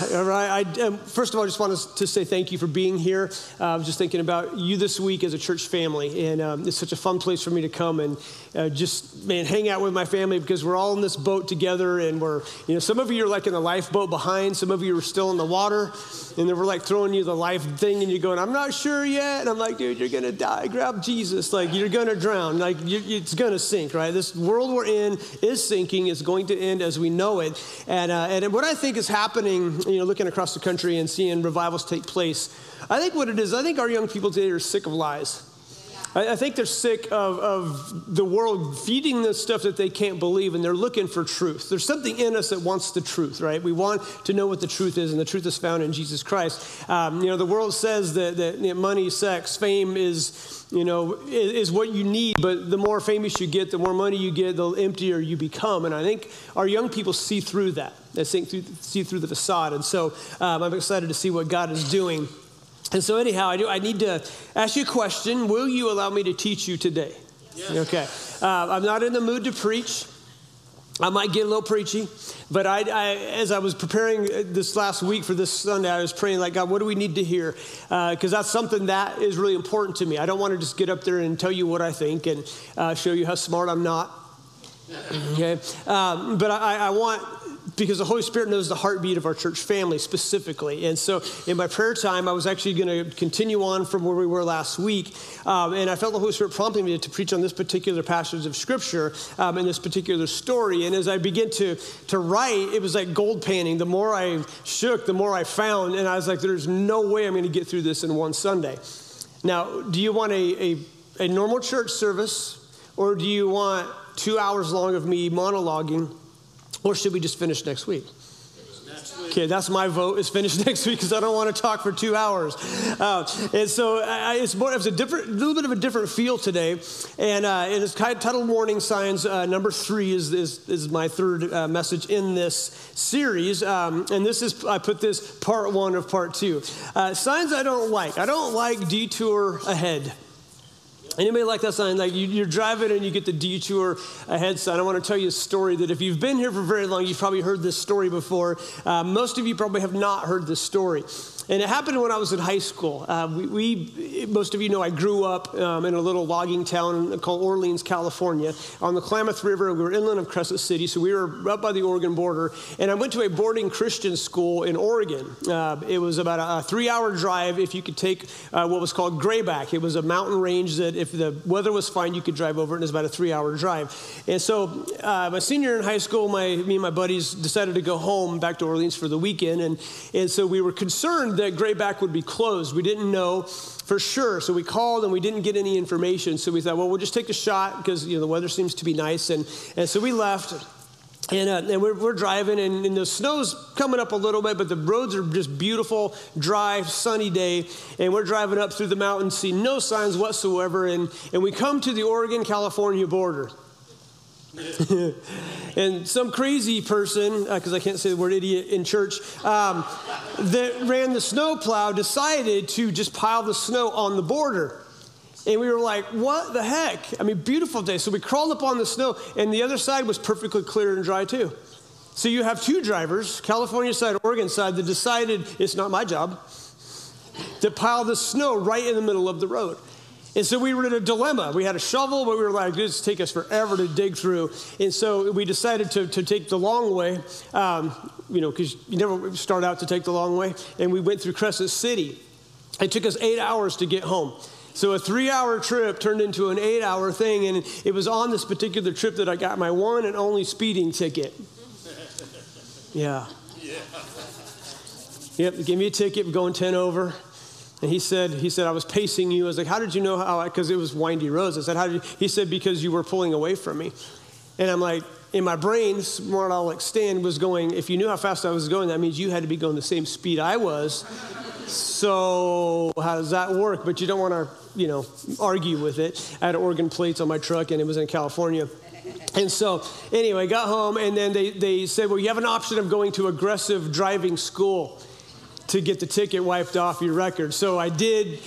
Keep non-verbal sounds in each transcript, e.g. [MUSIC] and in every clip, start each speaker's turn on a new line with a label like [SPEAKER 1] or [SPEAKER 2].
[SPEAKER 1] All right. I, um, first of all, I just want to say thank you for being here. Uh, I was just thinking about you this week as a church family, and um, it's such a fun place for me to come and uh, just man hang out with my family because we're all in this boat together, and we're you know some of you are like in the lifeboat behind, some of you are still in the water, and then we're like throwing you the life thing, and you're going, I'm not sure yet, and I'm like, dude, you're gonna die. Grab Jesus, like you're gonna drown, like it's gonna sink, right? This world we're in is sinking. It's going to end as we know it, and uh, and what I think is happening, you know, looking across the country and seeing revivals take place, I think what it is, I think our young people today are sick of lies. I, think they're sick of, of the world feeding them stuff that they can't believe, and they're looking for truth. There's something in us that wants the truth, right? We want to know what the truth is, and the truth is found in Jesus Christ. Um, you know, the world says that, that you know, money, sex, fame is, you know, is, is, what you need, but the more famous you get, the more money you get, the emptier you become. And I think our young people see through that. They see through, see through the facade. And so um, I'm excited to see what God is doing and so, anyhow, I, do, I need to ask you a question. Will you allow me to teach you today? Yes. Okay. Uh, I'm not in the mood to preach. I might get a little preachy, but I, I, as I was preparing this last week for this Sunday, I was praying, like, God, what do we need to hear? Because uh, that's something that is really important to me. I don't want to just get up there and tell you what I think and uh, show you how smart I'm not. [LAUGHS] Okay? Um, but I, I want because the Holy Spirit knows the heartbeat of our church family specifically. And so in my prayer time, I was actually going to continue on from where we were last week. Um, and I felt the Holy Spirit prompting me to preach on this particular passage of Scripture um, and this particular story. And as I began to, to write, it was like gold panning. The more I shook, the more I found. And I was like, there's no way I'm going to get through this in one Sunday. Now, do you want a, a, a normal church service or do you want two hours long of me monologuing? Or should we just finish next week? Okay, that's my vote. Is finish [LAUGHS] next week because I don't want to talk for two hours. Uh, and so I, it's more. It's a different, little bit of a different feel today. And uh, it is titled "Warning Signs." Uh, number three is, is, is my third uh, message in this series. Um, and this is I put this part one of part two. Uh, signs I don't like. I don't like detour ahead. Anybody like that sign? Like you, are driving and you get the detour ahead sign. I want to tell you a story that if you've been here for very long, you've probably heard this story before. Uh, most of you probably have not heard this story. And it happened when I was in high school. Uh, we, we, most of you know, I grew up um, in a little logging town called Orleans, California, on the Klamath River. We were inland of Crescent City, so we were up by the Oregon border. And I went to a boarding Christian school in Oregon. Uh, it was about a, a three-hour drive if you could take uh, what was called Grayback. It was a mountain range that, if the weather was fine, you could drive over. And it was about a three-hour drive. And so, uh, my senior in high school, my me and my buddies decided to go home back to Orleans for the weekend, and and so we were concerned that Grayback would be closed. We didn't know for sure. So we called and we didn't get any information. So we thought, well, we'll just take a shot because you know the weather seems to be nice. And, and so we left. And, uh, and we're, we're, driving, and, and, the snow's coming up a little bit, but the roads are just beautiful, dry, sunny day. And we're driving up through the mountains, see no signs whatsoever. And, and we come to the Oregon California border. [LAUGHS] and some crazy person, because uh, I can't say the word idiot in church, um, that ran the snowplow decided to just pile the snow on the border. And we were like, what the heck? I mean, beautiful day. So we crawled up on the snow, and the other side was perfectly clear and dry too. So you have two drivers, California side, Oregon side, that decided it's not my job to pile the snow right in the middle of the road. And so we were in a dilemma. We had a shovel, but we were like, this take us forever to dig through. And so we decided to, to take the long way, um, you know, because you never start out to take the long way. And we went through Crescent City. It took us eight hours to get home. So a three hour trip turned into an eight hour thing. And it was on this particular trip that I got my one and only speeding ticket. Yeah. [LAUGHS] yeah. Yep, give me a ticket, going 10 over. And he said, he said, I was pacing you. I was like, how did you know how? Because it was windy roads. I said, how did you? He said, because you were pulling away from me. And I'm like, in my brain, smart Alex Stan was going, if you knew how fast I was going, that means you had to be going the same speed I was. so how does that work? But you don't want to, you know, argue with it. I had Oregon plates on my truck and it was in California. And so, anyway, got home, and then they, they said, Well, you have an option of going to aggressive driving school to get the ticket wiped off your record. So I did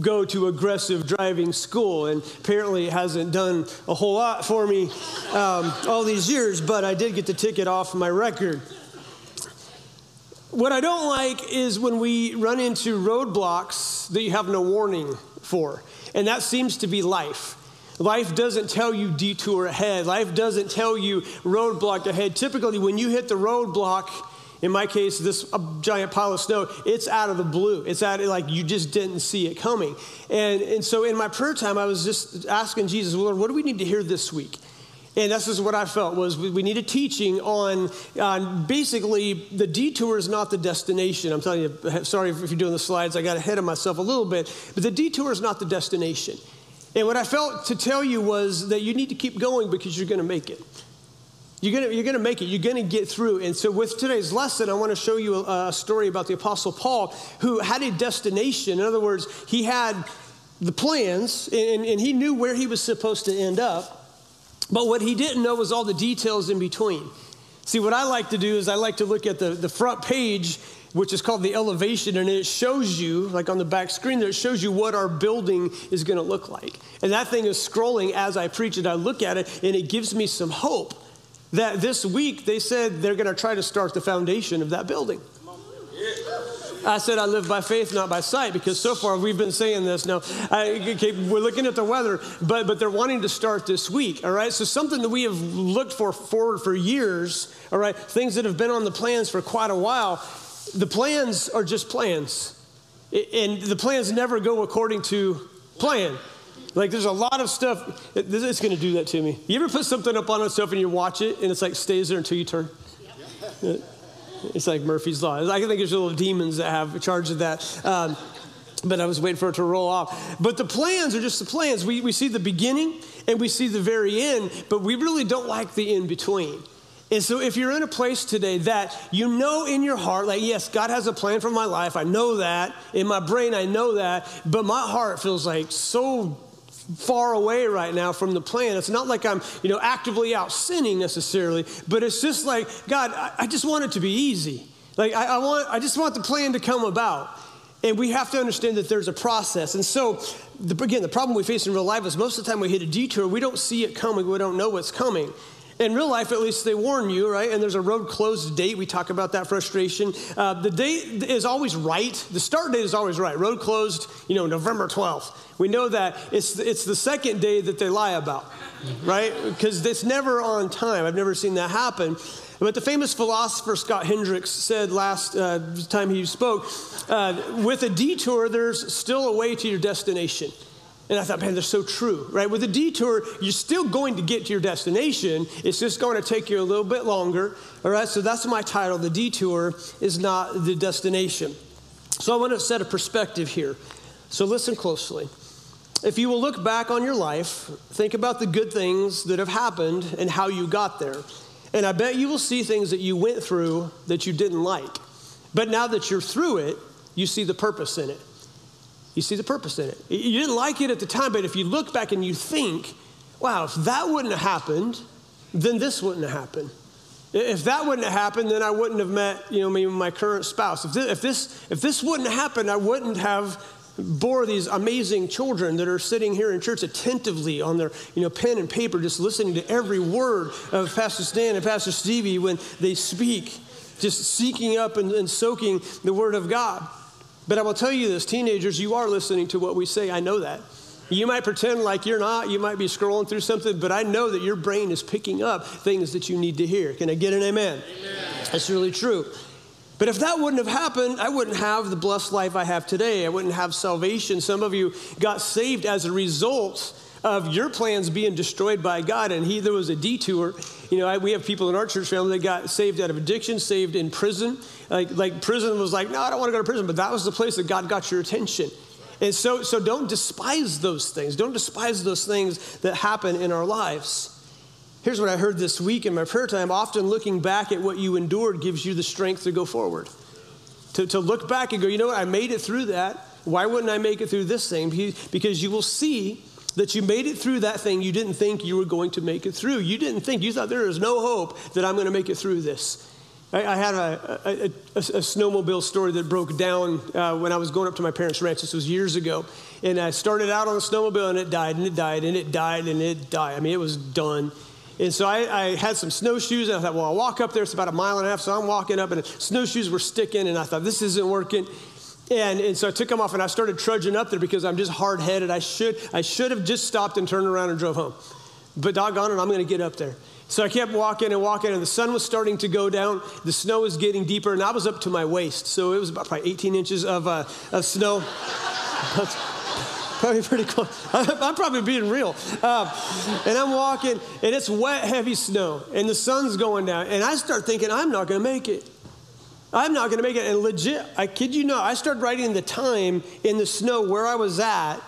[SPEAKER 1] go to aggressive driving school, and apparently it hasn't done a whole lot for me um, all these years, but I did get the ticket off my record. What I don't like is when we run into roadblocks that you have no warning for, and that seems to be life. Life doesn't tell you detour ahead. Life doesn't tell you roadblock ahead. Typically, when you hit the roadblock, in my case, this giant pile of snow, it's out of the blue. It's out of, like you just didn't see it coming. And, and so in my prayer time, I was just asking Jesus, Lord, what do we need to hear this week? And this is what I felt was we, we a teaching on, on basically the detour is not the destination. I'm telling you, [LAUGHS] sorry if you're doing the slides, I got ahead of myself a little bit, but the detour is not the destination. And what I felt to tell you was that you need to keep going because you're going to make it. You're gonna, you're gonna make it. You're to get through. And so, with today's lesson, I want to show you a, a story about the Apostle Paul who had a destination. In other words, he had the plans and, and he knew where he was supposed to end up. But what he didn't know was all the details in between. See, what I like to do is I like to look at the, the front page, which is called the elevation, and it shows you, like on the back screen there, it shows you what our building is going to look like. And that thing is scrolling as I preach it. I look at it, and it gives me some hope that this week they said they're going to try to start the foundation of that building. I said I live by faith, not by sight, because so far we've been saying this. Now, I, okay, we're looking at the weather, but, but they're wanting to start this week, all right? So, something that we have looked for forward for years, all right? Things that have been on the plans for quite a while. The plans are just plans, and the plans never go according to plan. Like there's a lot of stuff. It's going to do that to me. You ever put something up on a stuff and you watch it and it's like stays there until you turn? Yep. It's like Murphy's Law. I think there's little demons that have charge of that. Um, but I was waiting for it to roll off. But the plans are just the plans. We, we see the beginning and we see the very end, but we really don't like the in between. And so, if you're in a place today that you know in your heart, like, yes, God has a plan for my life, I know that. In my brain, I know that. But my heart feels like so far away right now from the plan. It's not like I'm, you know, actively out sinning necessarily, but it's just like, God, I, I just want it to be easy. Like I, I, want, I just want the plan to come about. And we have to understand that there's a process. And so, the, again, the problem we face in real life is most of the time we hit a detour, we don't see it coming, we don't know what's coming. In real life, at least, they warn you, right? And there's a road closed date. We talk about that frustration. Uh, the date is always right. The start date is always right. Road closed, you know, November 12th. We know that it's, it's the second day that they lie about, right? Because it's never on time. I've never seen that happen. But the famous philosopher Scott Hendricks said last uh, time he spoke uh, with a detour, there's still a way to your destination. And I thought, man, they're so true, right? With a detour, you're still going to get to your destination. It's just going to take you a little bit longer, all right? So that's my title. The detour is not the destination. So I want to set a perspective here. So listen closely. If you will look back on your life, think about the good things that have happened and how you got there. And I bet you will see things that you went through that you didn't like. But now that you're through it, you see the purpose in it. You see the purpose in it. You didn't like it at the time, but if you look back and you think, wow, if that wouldn't have happened, then this wouldn't have happened. If that wouldn't have happened, then I wouldn't have met, you know, maybe my current spouse. If this, if this, if this wouldn't have happened, I wouldn't have bore these amazing children that are sitting here in church attentively on their you know, pen and paper, just listening to every word of Pastor Stan and Pastor Stevie when they speak, just seeking up and, and soaking the word of God. But I will tell you this, teenagers, you are listening to what we say. I know that. You might pretend like you're not. You might be scrolling through something, but I know that your brain is picking up things that you need to hear. Can I get an amen? amen. That's really true. But if that wouldn't have happened, I wouldn't have the blessed life I have today. I wouldn't have salvation. Some of you got saved as a result of your plans being destroyed by God, and he there was a detour. You know, I, we have people in our church family that got saved out of addiction, saved in prison. Like, like prison was like, no, I don't want to go to prison, but that was the place that God got your attention. And so, so don't despise those things. Don't despise those things that happen in our lives. Here's what I heard this week in my prayer time. Often looking back at what you endured gives you the strength to go forward. To, to look back and go, you know what, I made it through that. Why wouldn't I make it through this thing? Because you will see that you made it through that thing you didn't think you were going to make it through. You didn't think, you thought there is no hope that I'm going to make it through this. I, I had a, a, a, a, snowmobile story that broke down uh, when I was going up to my parents' ranch. This was years ago. And I started out on a snowmobile and it died and it died and it died and it died. I mean, it was done. And so I, I, had some snowshoes, and I thought, well, I'll walk up there. It's about a mile and a half. So I'm walking up, and snowshoes were sticking, and I thought, this isn't working. And, and so I took them off, and I started trudging up there because I'm just hard headed. I should, I should have just stopped and turned around and drove home. But doggone it, I'm going to get up there. So I kept walking and walking, and the sun was starting to go down. The snow was getting deeper, and I was up to my waist. So it was about probably 18 inches of, uh, of snow. [LAUGHS] probably pretty close. [LAUGHS] I'm probably being real. Um, and I'm walking, and it's wet, heavy snow, and the sun's going down. And I start thinking, I'm not going to make it. I'm not going to make it. And legit, I kid you not, I started writing the time in the snow where I was at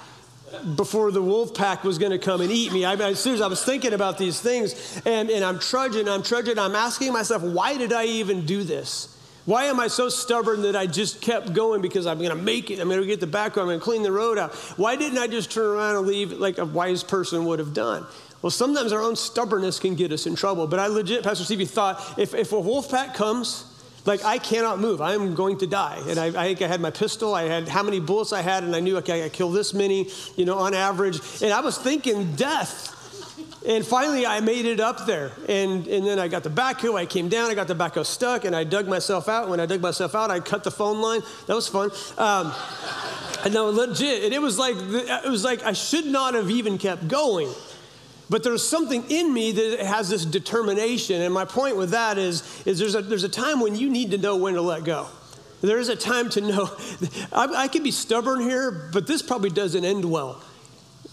[SPEAKER 1] before the wolf pack was going to come and eat me. I, soon as I was thinking about these things, and, and I'm trudging, I'm trudging, I'm asking myself, why did I even do this? Why am I so stubborn that I just kept going because I'm going to make it? I'm going to get the backhoe. I'm going to clean the road out. Why didn't I just turn around and leave like a wise person would have done? Well, sometimes our own stubbornness can get us in trouble. But I legit, Pastor Stevie, thought if, if a wolf pack comes, like I cannot move. I'm going to die. And I, I, think I had my pistol. I had how many bullets I had, and I knew okay, I kill this many, you know, on average. And I was thinking death. And finally, I made it up there. And, and then I got the backhoe. I came down. I got the backhoe stuck, and I dug myself out. When I dug myself out, I cut the phone line. That was fun. Um, and [LAUGHS] no, legit. And it was like it was like I should not have even kept going. But there's something in me that has this determination. And my point with that is, is there's, a, there's a time when you need to know when to let go. There is a time to know. [LAUGHS] I, I can be stubborn here, but this probably doesn't end well.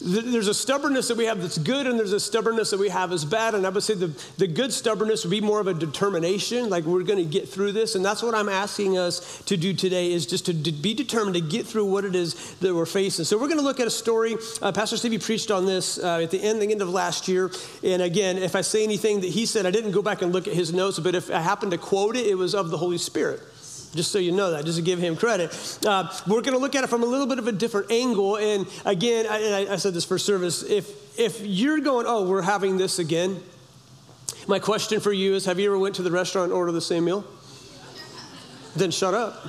[SPEAKER 1] There's a stubbornness that we have that's good, and there's a stubbornness that we have that's bad. And I would say the, the good stubbornness would be more of a determination, like we're going to get through this. And that's what I'm asking us to do today is just to be determined to get through what it is that we're facing. So we're going to look at a story. Uh, Pastor Stevie preached on this uh, at the end, the end of last year. And again, if I say anything that he said, I didn't go back and look at his notes, but if I happened to quote it, it was of the Holy Spirit just so you know that, just to give him credit. Uh, we're going to look at it from a little bit of a different angle. And again, I, I said this for service. If, if you're going, oh, we're having this again, my question for you is have you ever went to the restaurant and ordered the same meal? Then shut up.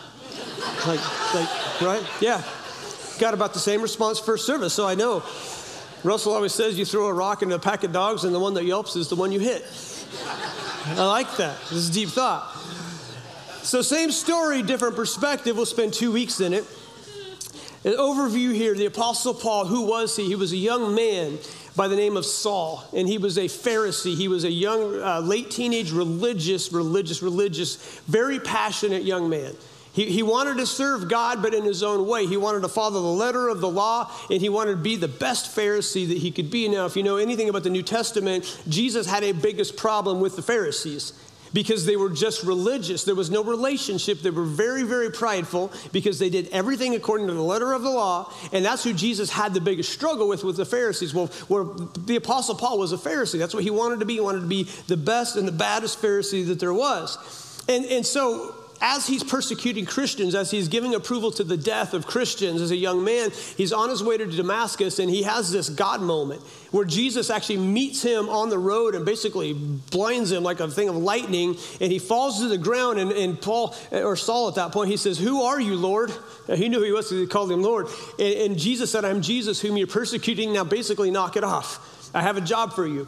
[SPEAKER 1] Like, like, right? Yeah. Got about the same response first service, so I know. Russell always says you throw a rock into a pack of dogs, and the one that yelps is the one you hit. I like that. This is deep thought. So, same story, different perspective. We'll spend two weeks in it. An overview here the Apostle Paul, who was he? He was a young man by the name of Saul, and he was a Pharisee. He was a young, uh, late teenage, religious, religious, religious, very passionate young man. He, he wanted to serve God, but in his own way. He wanted to follow the letter of the law, and he wanted to be the best Pharisee that he could be. Now, if you know anything about the New Testament, Jesus had a biggest problem with the Pharisees because they were just religious. There was no relationship. They were very, very prideful because they did everything according to the letter of the law. And that's who Jesus had the biggest struggle with, with the Pharisees. Well, the Apostle Paul was a Pharisee. That's what he wanted to be. He wanted to be the best and the baddest Pharisee that there was. And, and so as he's persecuting Christians, as he's giving approval to the death of Christians as a young man, he's on his way to Damascus and he has this God moment where Jesus actually meets him on the road and basically blinds him like a thing of lightning and he falls to the ground. And, and Paul, or Saul at that point, he says, Who are you, Lord? He knew who he was, so he called him Lord. And, and Jesus said, I'm Jesus whom you're persecuting. Now basically, knock it off. I have a job for you.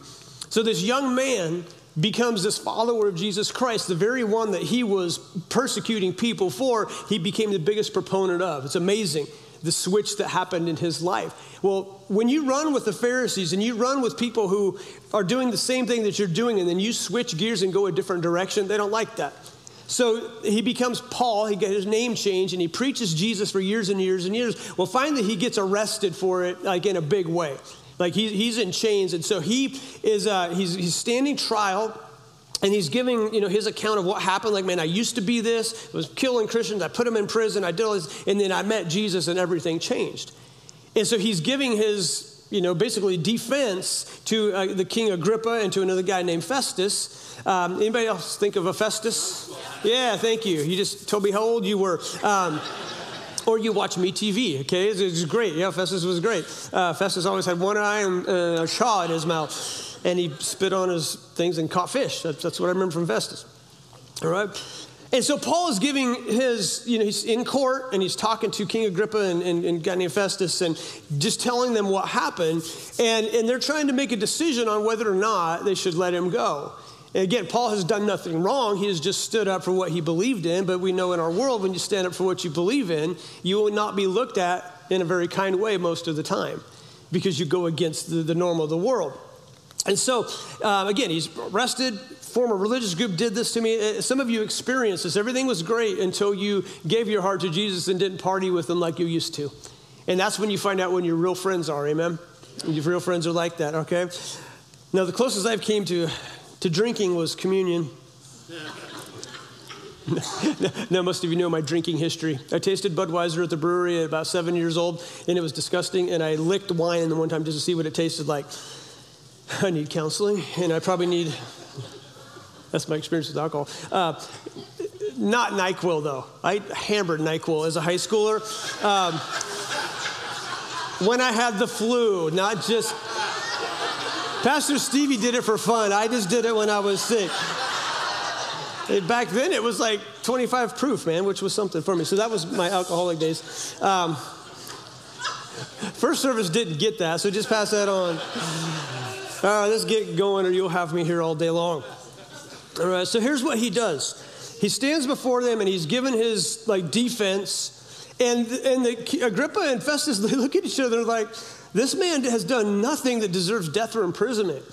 [SPEAKER 1] So this young man becomes this follower of Jesus Christ, the very one that he was persecuting people for, he became the biggest proponent of. It's amazing the switch that happened in his life. Well, when you run with the Pharisees and you run with people who are doing the same thing that you're doing, and then you switch gears and go a different direction, they don't like that. So he becomes Paul, he gets his name changed, and he preaches Jesus for years and years and years. Well, finally, he gets arrested for it, like in a big way. Like he, he's in chains. And so he is, uh, he's, he's standing trial and he's giving you know his account of what happened. Like man i used to be this I was killing christians i put them in prison i did all this and then i met jesus and everything changed. And so he's giving his you know basically defense to uh, the king agrippa and to another guy named festus. Um, anybody else think of a festus? Yeah thank you. You just told me how old you were. Um, or you watch Me TV, okay? It's, it's great. Yeah, Festus was great. Uh, Festus always had one eye and uh, a shaw in his mouth, and he spit on his things and caught fish. That's, that's what I remember from Festus. All right? And so Paul is giving his, you know, he's in court and he's talking to King Agrippa and, and, and guy Festus and just telling them what happened. And, and they're trying to make a decision on whether or not they should let him go. Again, Paul has done nothing wrong. He has just stood up for what he believed in. But we know in our world, when you stand up for what you believe in, you will not be looked at in a very kind way most of the time because you go against the, the norm of the world. And so, um, again, he's arrested. Former religious group did this to me. Uh, some of you experienced this. Everything was great until you gave your heart to Jesus and didn't party with him like you used to. And that's when you find out when your real friends are, amen? Your real friends are like that, okay? Now, the closest I've came to, to drinking was communion. [LAUGHS] now, most of you know my drinking history. I tasted Budweiser at the brewery at about seven years old, and it was disgusting. And I licked wine in the one time just to see what it tasted like. I need counseling, and I probably need. That's my experience with alcohol. Uh, not NyQuil, though. I hammered NyQuil as a high schooler. Um, when I had the flu, not just. Pastor Stevie did it for fun. I just did it when I was sick. Back then, it was like 25 proof, man, which was something for me. So that was my alcoholic days. Um, first service didn't get that, so just pass that on. All right, let's get going, or you'll have me here all day long. All right, so here's what he does. He stands before them and he's given his like defense, and and the, Agrippa and Festus [LAUGHS] they look at each other like, this man has done nothing that deserves death or imprisonment.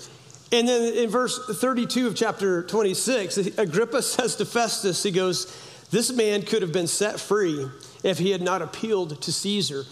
[SPEAKER 1] And then in verse 32 of chapter 26, Agrippa [LAUGHS] says to Festus, he goes, This man could have been set free if he had not appealed to Caesar.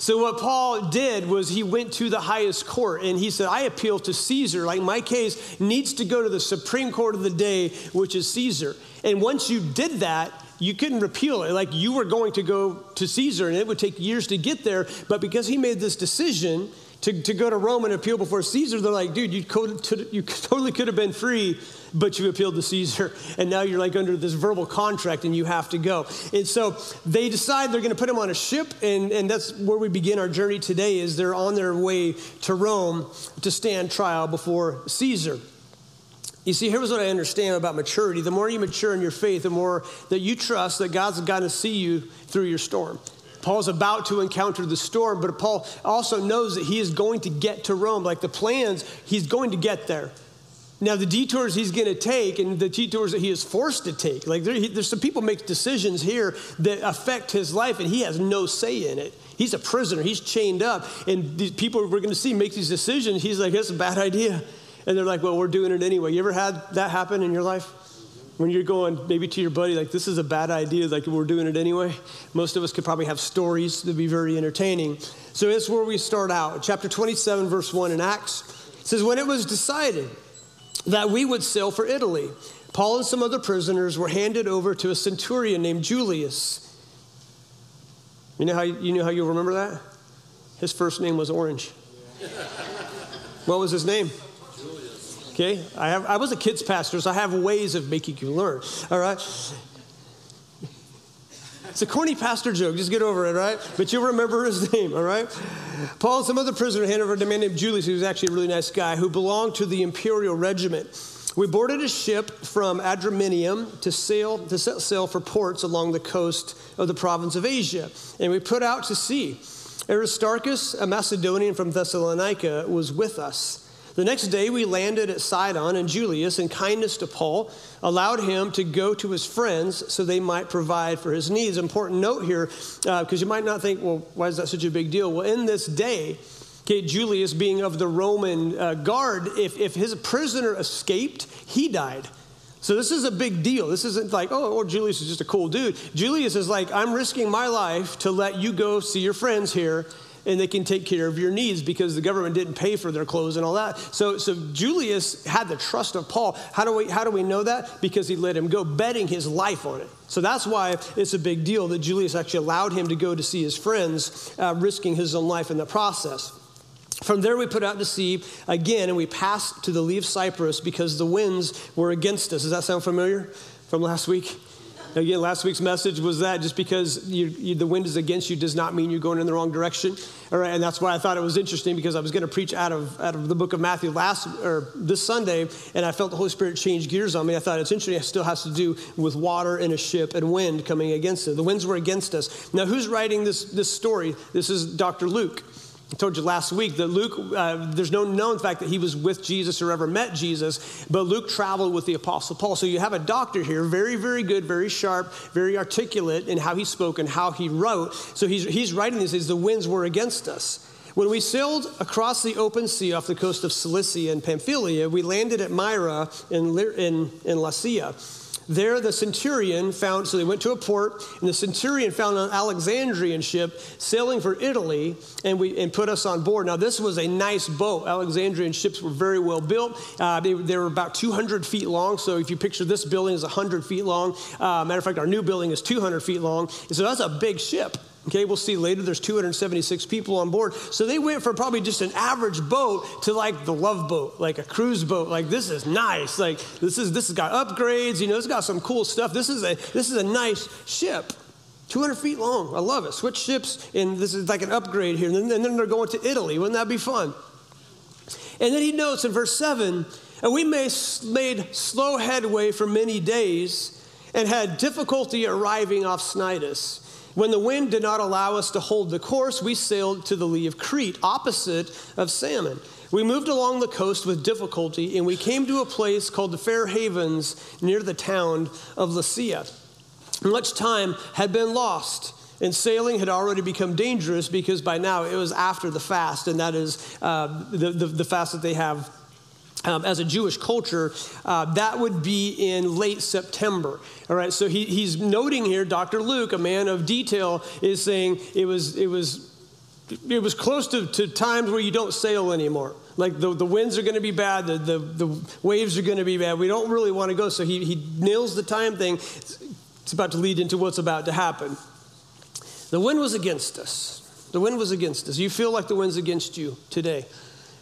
[SPEAKER 1] So, what Paul did was he went to the highest court and he said, I appeal to Caesar. Like my case needs to go to the Supreme Court of the day, which is Caesar. And once you did that, you couldn't repeal it. Like you were going to go to Caesar and it would take years to get there. But because he made this decision, to, to go to Rome and appeal before Caesar, they're like, dude, you, could, you [LAUGHS] totally could have been free, but you appealed to Caesar. And now you're like under this verbal contract and you have to go. And so they decide they're going to put him on a ship. And, and that's where we begin our journey today is they're on their way to Rome to stand trial before Caesar. You see, here's what I understand about maturity. The more you mature in your faith, the more that you trust that God's going to see you through your storm. Paul's about to encounter the storm, but Paul also knows that he is going to get to Rome. Like the plans, he's going to get there. Now, the detours he's going to take and the detours that he is forced to take, like there, he, there's some people make decisions here that affect his life, and he has no say in it. He's a prisoner, he's chained up, and these people we're going to see make these decisions. He's like, that's a bad idea. And they're like, well, we're doing it anyway. You ever had that happen in your life? when you're going maybe to your buddy like this is a bad idea like we're doing it anyway. Most of us could probably have stories that would be very entertaining. So that's where we start out. Chapter 27 verse 1 in acts says when it was decided that we would sail for italy paul and some other prisoners were handed over to a centurion named julius. You know how you know how you'll remember that? His first name was orange. What was his name Okay? I, have, I was a kids pastor, so I have ways of making you learn. All right? It's a corny pastor joke. Just get over it, right? But you'll remember his name, all right? Paul and some other prisoner handed over to a man named Julius, who was actually a really nice guy, who belonged to the imperial regiment. We boarded a ship from Adramyttium to sail to set sail for ports along the coast of the province of Asia, and we put out to sea. Aristarchus, a Macedonian from Thessalonica, was with us. The next day, we landed at Sidon, and Julius, in kindness to Paul, allowed him to go to his friends so they might provide for his needs. Important note here, because uh, you might not think, well, why is that such a big deal? Well, in this day, okay, Julius being of the Roman uh, guard, if, if his prisoner escaped, he died. So this is a big deal. This isn't like, oh, or Julius is just a cool dude. Julius is like, I'm risking my life to let you go see your friends here and they can take care of your needs because the government didn't pay for their clothes and all that. So, so Julius had the trust of Paul. How do, we, how do we know that? Because he let him go, betting his life on it. So that's why it's a big deal that Julius actually allowed him to go to see his friends, uh, risking his own life in the process. From there, we put out to sea again, and we passed to the lee of Cyprus because the winds were against us. Does that sound familiar from last week? Again, last week's message was that just because you, you, the wind is against you does not mean you're going in the wrong direction. All right, and that's why I thought it was interesting because I was going to preach out of, out of the book of Matthew last or this Sunday, and I felt the Holy Spirit change gears on me. I thought it's interesting. It still has to do with water and a ship and wind coming against it. The winds were against us. Now, who's writing this, this story? This is Dr. Luke. I told you last week that Luke, uh, there's no known fact that he was with Jesus or ever met Jesus, but Luke traveled with the Apostle Paul. So you have a doctor here, very, very good, very sharp, very articulate in how he spoke and how he wrote. So he's, he's writing this as the winds were against us. When we sailed across the open sea off the coast of Cilicia and Pamphylia, we landed at Myra in, in, in Lycia. There, the centurion found, so they went to a port, and the centurion found an Alexandrian ship sailing for Italy and, we, and put us on board. Now, this was a nice boat. Alexandrian ships were very well built. Uh, they, they, were about 200 feet long. So, if you picture this building is 100 feet long, uh, matter of fact, our new building is 200 feet long. So, that's a big ship. Okay, we'll see later there's 276 people on board. So they went from probably just an average boat to like the love boat, like a cruise boat. Like this is nice. Like this is this has got upgrades, you know, it's got some cool stuff. This is a this is a nice ship. 200 feet long. I love it. Switch ships, and this is like an upgrade here. And then, they're going to Italy. Wouldn't that be fun? And then he notes in verse 7 and we made slow headway for many days and had difficulty arriving off Cnidus. When the wind did not allow us to hold the course, we sailed to the lee of Crete, opposite of Salmon. We moved along the coast with difficulty, and we came to a place called the Fair Havens near the town of Lasea. Much time had been lost, and sailing had already become dangerous because by now it was after the fast, and that is uh, the, the, the fast that they have um, as a Jewish culture, uh, that would be in late September. All right, so he, he's noting here, Dr. Luke, a man of detail, is saying it was, it was, it was close to, to times where you don't sail anymore. Like the, the winds are going to be bad, the, the, the waves are going to be bad. We don't really want to go. So he, he nails the time thing. It's about to lead into what's about to happen. The wind was against us. The wind was against us. You feel like the wind's against you today.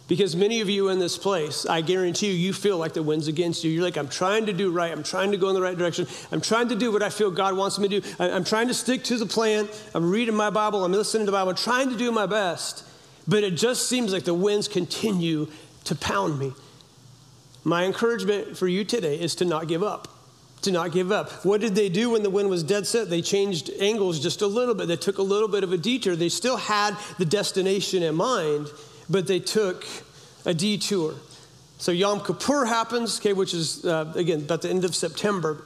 [SPEAKER 1] Because many of you in this place, I guarantee you, you feel like the wind's against you. You're like, I'm trying to do right. I'm trying to go in the right direction. I'm trying to do what I feel God wants me to do. I'm trying to stick to the plan. I'm reading my Bible. I'm listening to the Bible. I'm trying to do my best. But it just seems like the winds continue to pound me. My encouragement for you today is to not give up. To not give up. What did they do when the wind was dead set? They changed angles just a little bit. They took a little bit of a detour. They still had the destination in mind but they took a detour. So Yom Kippur happens, okay, which is, uh, again, about the end of September.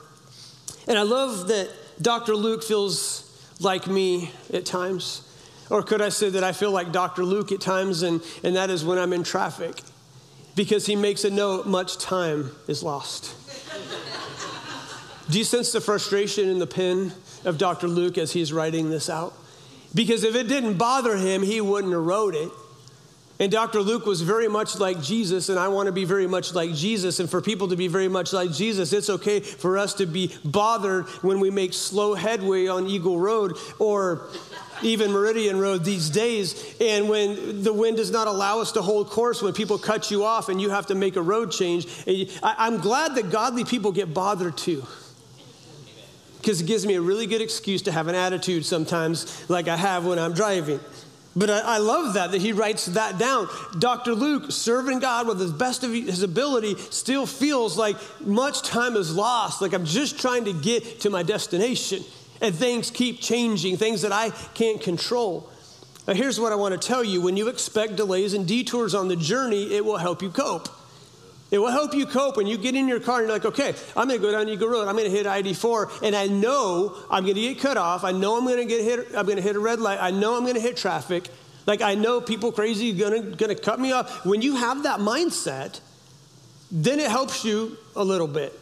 [SPEAKER 1] And I love that Dr. Luke feels like me at times. Or could I say that I feel like Dr. Luke at times, and, and that is when I'm in traffic, because he makes a note much time is lost. Do you sense the frustration in the pen of Dr. Luke as he's writing this out? Because if it didn't bother him, he wouldn't have wrote it. And Dr. Luke was very much like Jesus, and I want to be very much like Jesus. And for people to be very much like Jesus, it's okay for us to be bothered when we make slow headway on Eagle Road or even Meridian Road these days. And when the wind does not allow us to hold course, when people cut you off and you have to make a road change, I'm glad that godly people get bothered too because it gives me a really good excuse to have an attitude sometimes, like I have when I'm driving. But I, I, love that, that he writes that down. Dr. Luke, serving God with the best of his ability, still feels like much time is lost. Like I'm just trying to get to my destination. And things keep changing, things that I can't control. Now, here's what I want to tell you when you expect delays and detours on the journey, it will help you cope. It will help you cope when you get in your car and you're like, okay, I'm going to go down Eagle Road. I'm going to hit I-84, and I know I'm going to get cut off. I know I'm going to get hit. I'm going to hit a red light. I know I'm going to hit traffic. Like I know people crazy going to going to cut me off. When you have that mindset, then it helps you a little bit.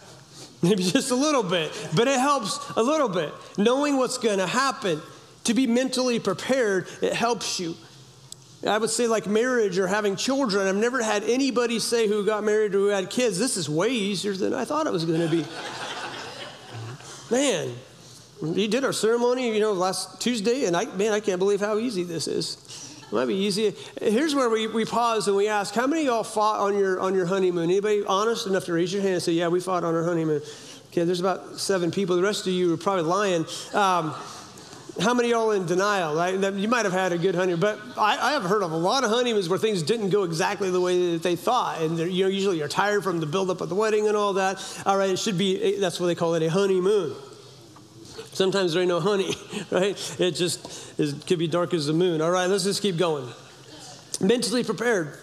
[SPEAKER 1] [LAUGHS] Maybe just a little bit, but it helps a little bit. Knowing what's going to happen, to be mentally prepared, it helps you. I would say, like marriage or having children. I've never had anybody say who got married or who had kids, this is way easier than I thought it was going to be. man, we did our ceremony, you know, last Tuesday, and I, man, I can't believe how easy this is. It might be easy. Here's where we, we pause and we ask, how many of y'all fought on your, on your honeymoon? Anybody honest enough to raise your hand and say, yeah, we fought on our honeymoon? Okay, there's about seven people. The rest of you are probably lying. Um, how many of y'all in denial? Right? You might have had a good honeymoon, but I, I, have heard of a lot of honeymoons where things didn't go exactly the way that they thought, and you know usually you're tired from the buildup of the wedding and all that. All right, it should be eh, that's what they call it a honeymoon. Sometimes there ain't no honey, [LAUGHS] right? It just it could be dark as the moon. All right, let's just keep going. Mentally prepared.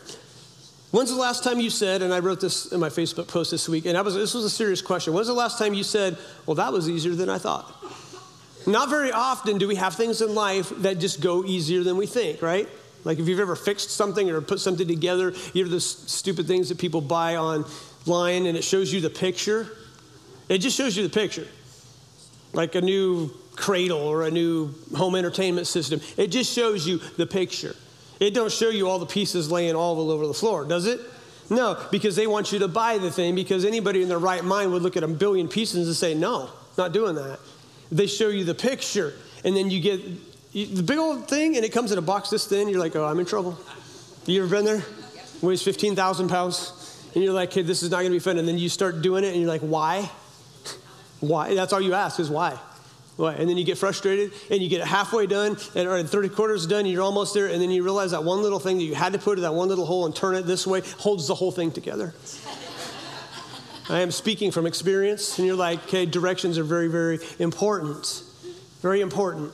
[SPEAKER 1] When's the last time you said, and I wrote this in my Facebook post this week, and I was, this was a serious question. When's the last time you said, well, that was easier than I thought? Not very often do we have things in life that just go easier than we think, right? Like if you've ever fixed something or put something together, you know the stupid things that people buy online and it shows you the picture. It just shows you the picture. Like a new cradle or a new home entertainment system. It just shows you the picture. It don't show you all the pieces laying all over the floor, does it? No, because they want you to buy the thing because anybody in their right mind would look at a billion pieces and say, no, not doing that. They show you the picture and then you get the big old thing and it comes in a box this thin. You're like, oh, I'm in trouble. You ever been there? Weighs 15,000 pounds. And you're like, hey, this is not going to be fun. And then you start doing it and you're like, why? Why? That's all you ask is why. And then you get frustrated and you get it halfway done and, or 30 quarters done, and you're almost there, and then you realize that one little thing that you had to put in that one little hole and turn it this way holds the whole thing together. I am speaking from experience, and you're like, okay, directions are very, very important. Very important.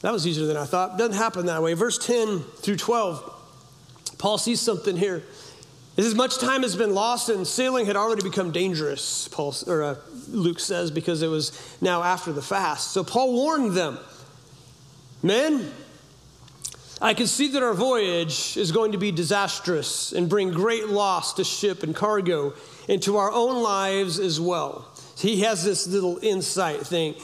[SPEAKER 1] That was easier than I thought. Doesn't happen that way. Verse 10 through 12, Paul sees something here. As much time has been lost and sailing had already become dangerous, Paul, or, uh, Luke says, because it was now after the fast. So Paul warned them Men, I can see that our voyage is going to be disastrous and bring great loss to ship and cargo and to our own lives as well. He has this little insight thing.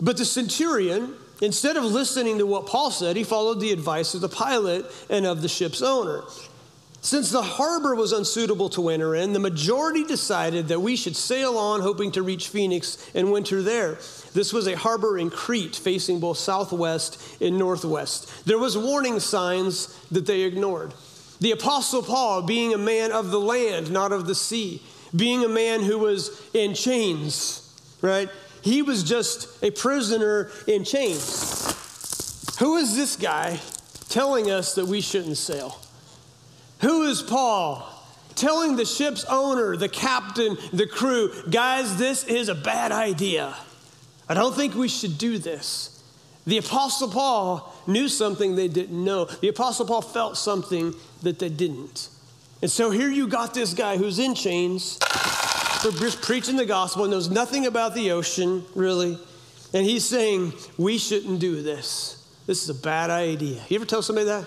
[SPEAKER 1] But the centurion, instead of listening to what Paul said, he followed the advice of the pilot and of the ship's owner. Since the harbor was unsuitable to enter in, the majority decided that we should sail on, hoping to reach Phoenix and winter there. This was a harbor in Crete, facing both southwest and northwest. There was warning signs that they ignored. The apostle Paul, being a man of the land, not of the sea, being a man who was in chains, right? He was just a prisoner in chains. Who is this guy telling us that we shouldn't sail? Who is Paul? Telling the ship's owner, the captain, the crew, guys, this is a bad idea. I don't think we should do this. The Apostle Paul knew something they didn't know. The Apostle Paul felt something that they didn't. And so here you got this guy who's in chains for preaching the gospel, and knows nothing about the ocean, really. And he's saying, We shouldn't do this. This is a bad idea. You ever tell somebody that?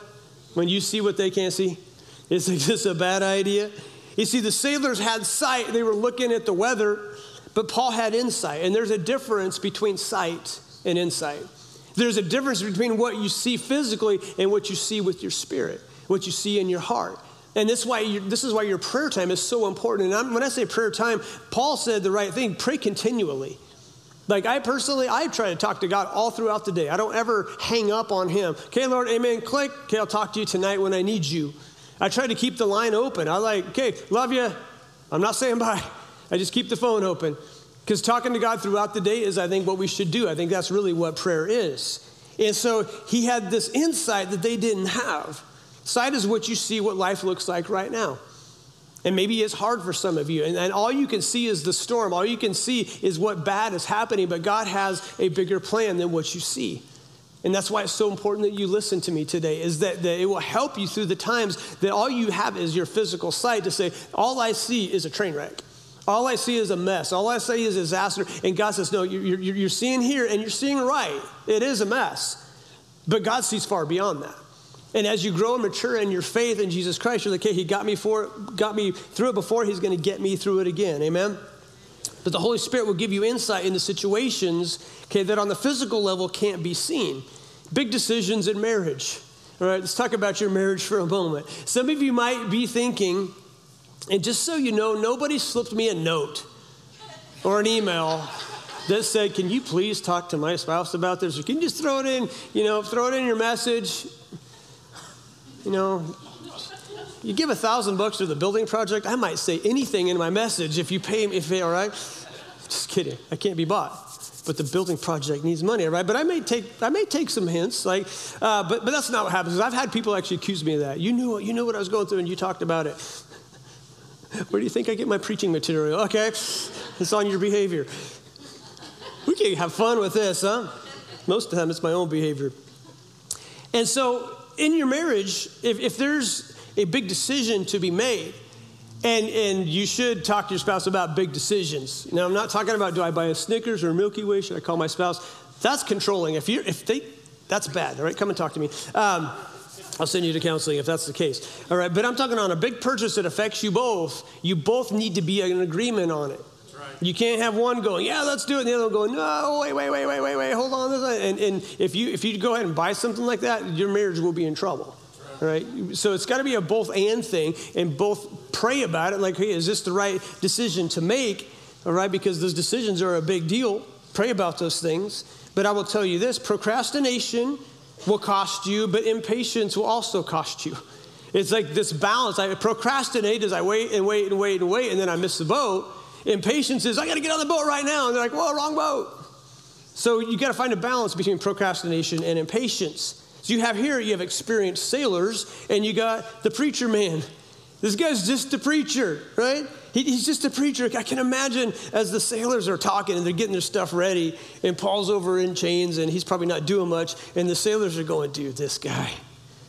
[SPEAKER 1] When you see what they can't see? [LAUGHS] Is this a bad idea? You see, the sailors had sight, they were looking at the weather, but Paul had insight. And there's a difference between sight and insight. There's a difference between what you see physically and what you see with your spirit, what you see in your heart. And this, why this is why your prayer time is so important. And I'm, when I say prayer time, Paul said the right thing pray continually. Like I personally, I try to talk to God all throughout the day. I don't ever hang up on Him. Okay, Lord, amen, click. Okay, I'll talk to you tonight when I need you. I try to keep the line open. I like, okay, love you. I'm not saying bye. I just keep the phone open. Because talking to God throughout the day is, I think, what we should do. I think that's really what prayer is. And so he had this insight that they didn't have. Sight is what you see what life looks like right now. And maybe it's hard for some of you. And, and, all you can see is the storm. All you can see is what bad is happening. But God has a bigger plan than what you see. And that's why it's so important that you listen to me today, is that, that it will help you through the times that all you have is your physical sight to say, all I see is a train wreck. All I see is a mess. All I see is disaster. And God says, no, you're, you're, seeing here and you're seeing right. It is a mess. But God sees far beyond that. And as you grow and mature in your faith in Jesus Christ, you're like, okay, he got me for got me through it before, he's going to get me through it again. Amen? But the Holy Spirit will give you insight into situations, okay, that on the physical level can't be seen. Big decisions in marriage. All right, let's talk about your marriage for a moment. Some of you might be thinking, and just so you know, nobody slipped me a note or an email that said, Can you please talk to my spouse about this? Or can you just throw it in, you know, throw it in your message? You know, You give a thousand bucks to the building project, I might say anything in my message if you pay me, if they, all right? Just kidding. I can't be bought. But the building project needs money, right? But I may take, I may take some hints, like, uh, but, but that's not what happens. I've had people actually accuse me of that. You knew, you knew what I was going through and you talked about it. Where do you think I get my preaching material? Okay, it's on your behavior. We can have fun with this, huh? Most of the time, it's my own behavior. And so, in your marriage, if, if there's a big decision to be made, and, and you should talk to your spouse about big decisions. Now, I'm not talking about do I buy a Snickers or a Milky Way? Should I call my spouse? That's controlling. If, you're, if they, that's bad, all right? Come and talk to me. Um, I'll send you to counseling if that's the case. All right, but I'm talking on a big purchase that affects you both. You both need to be in agreement on it. You can't have one going, yeah, let's do it, and the other one going, no, wait, wait, wait, wait, wait, wait, hold on. And, and if you if you go ahead and buy something like that, your marriage will be in trouble. Right. So it's got to be a both and thing, and both pray about it. Like, hey, is this the right decision to make? All right, because those decisions are a big deal. Pray about those things. But I will tell you this: procrastination will cost you, but impatience will also cost you. It's like this balance. I procrastinate as I wait and wait and wait and wait, and then I miss the boat. Impatience is, I got to get on the boat right now. And they're like, whoa, wrong boat. So you got to find a balance between procrastination and impatience. So you have here, you have experienced sailors, and you got the preacher man. This guy's just a preacher, right? He, he's just a preacher. I can imagine as the sailors are talking and they're getting their stuff ready, and Paul's over in chains and he's probably not doing much, and the sailors are going, dude, this guy.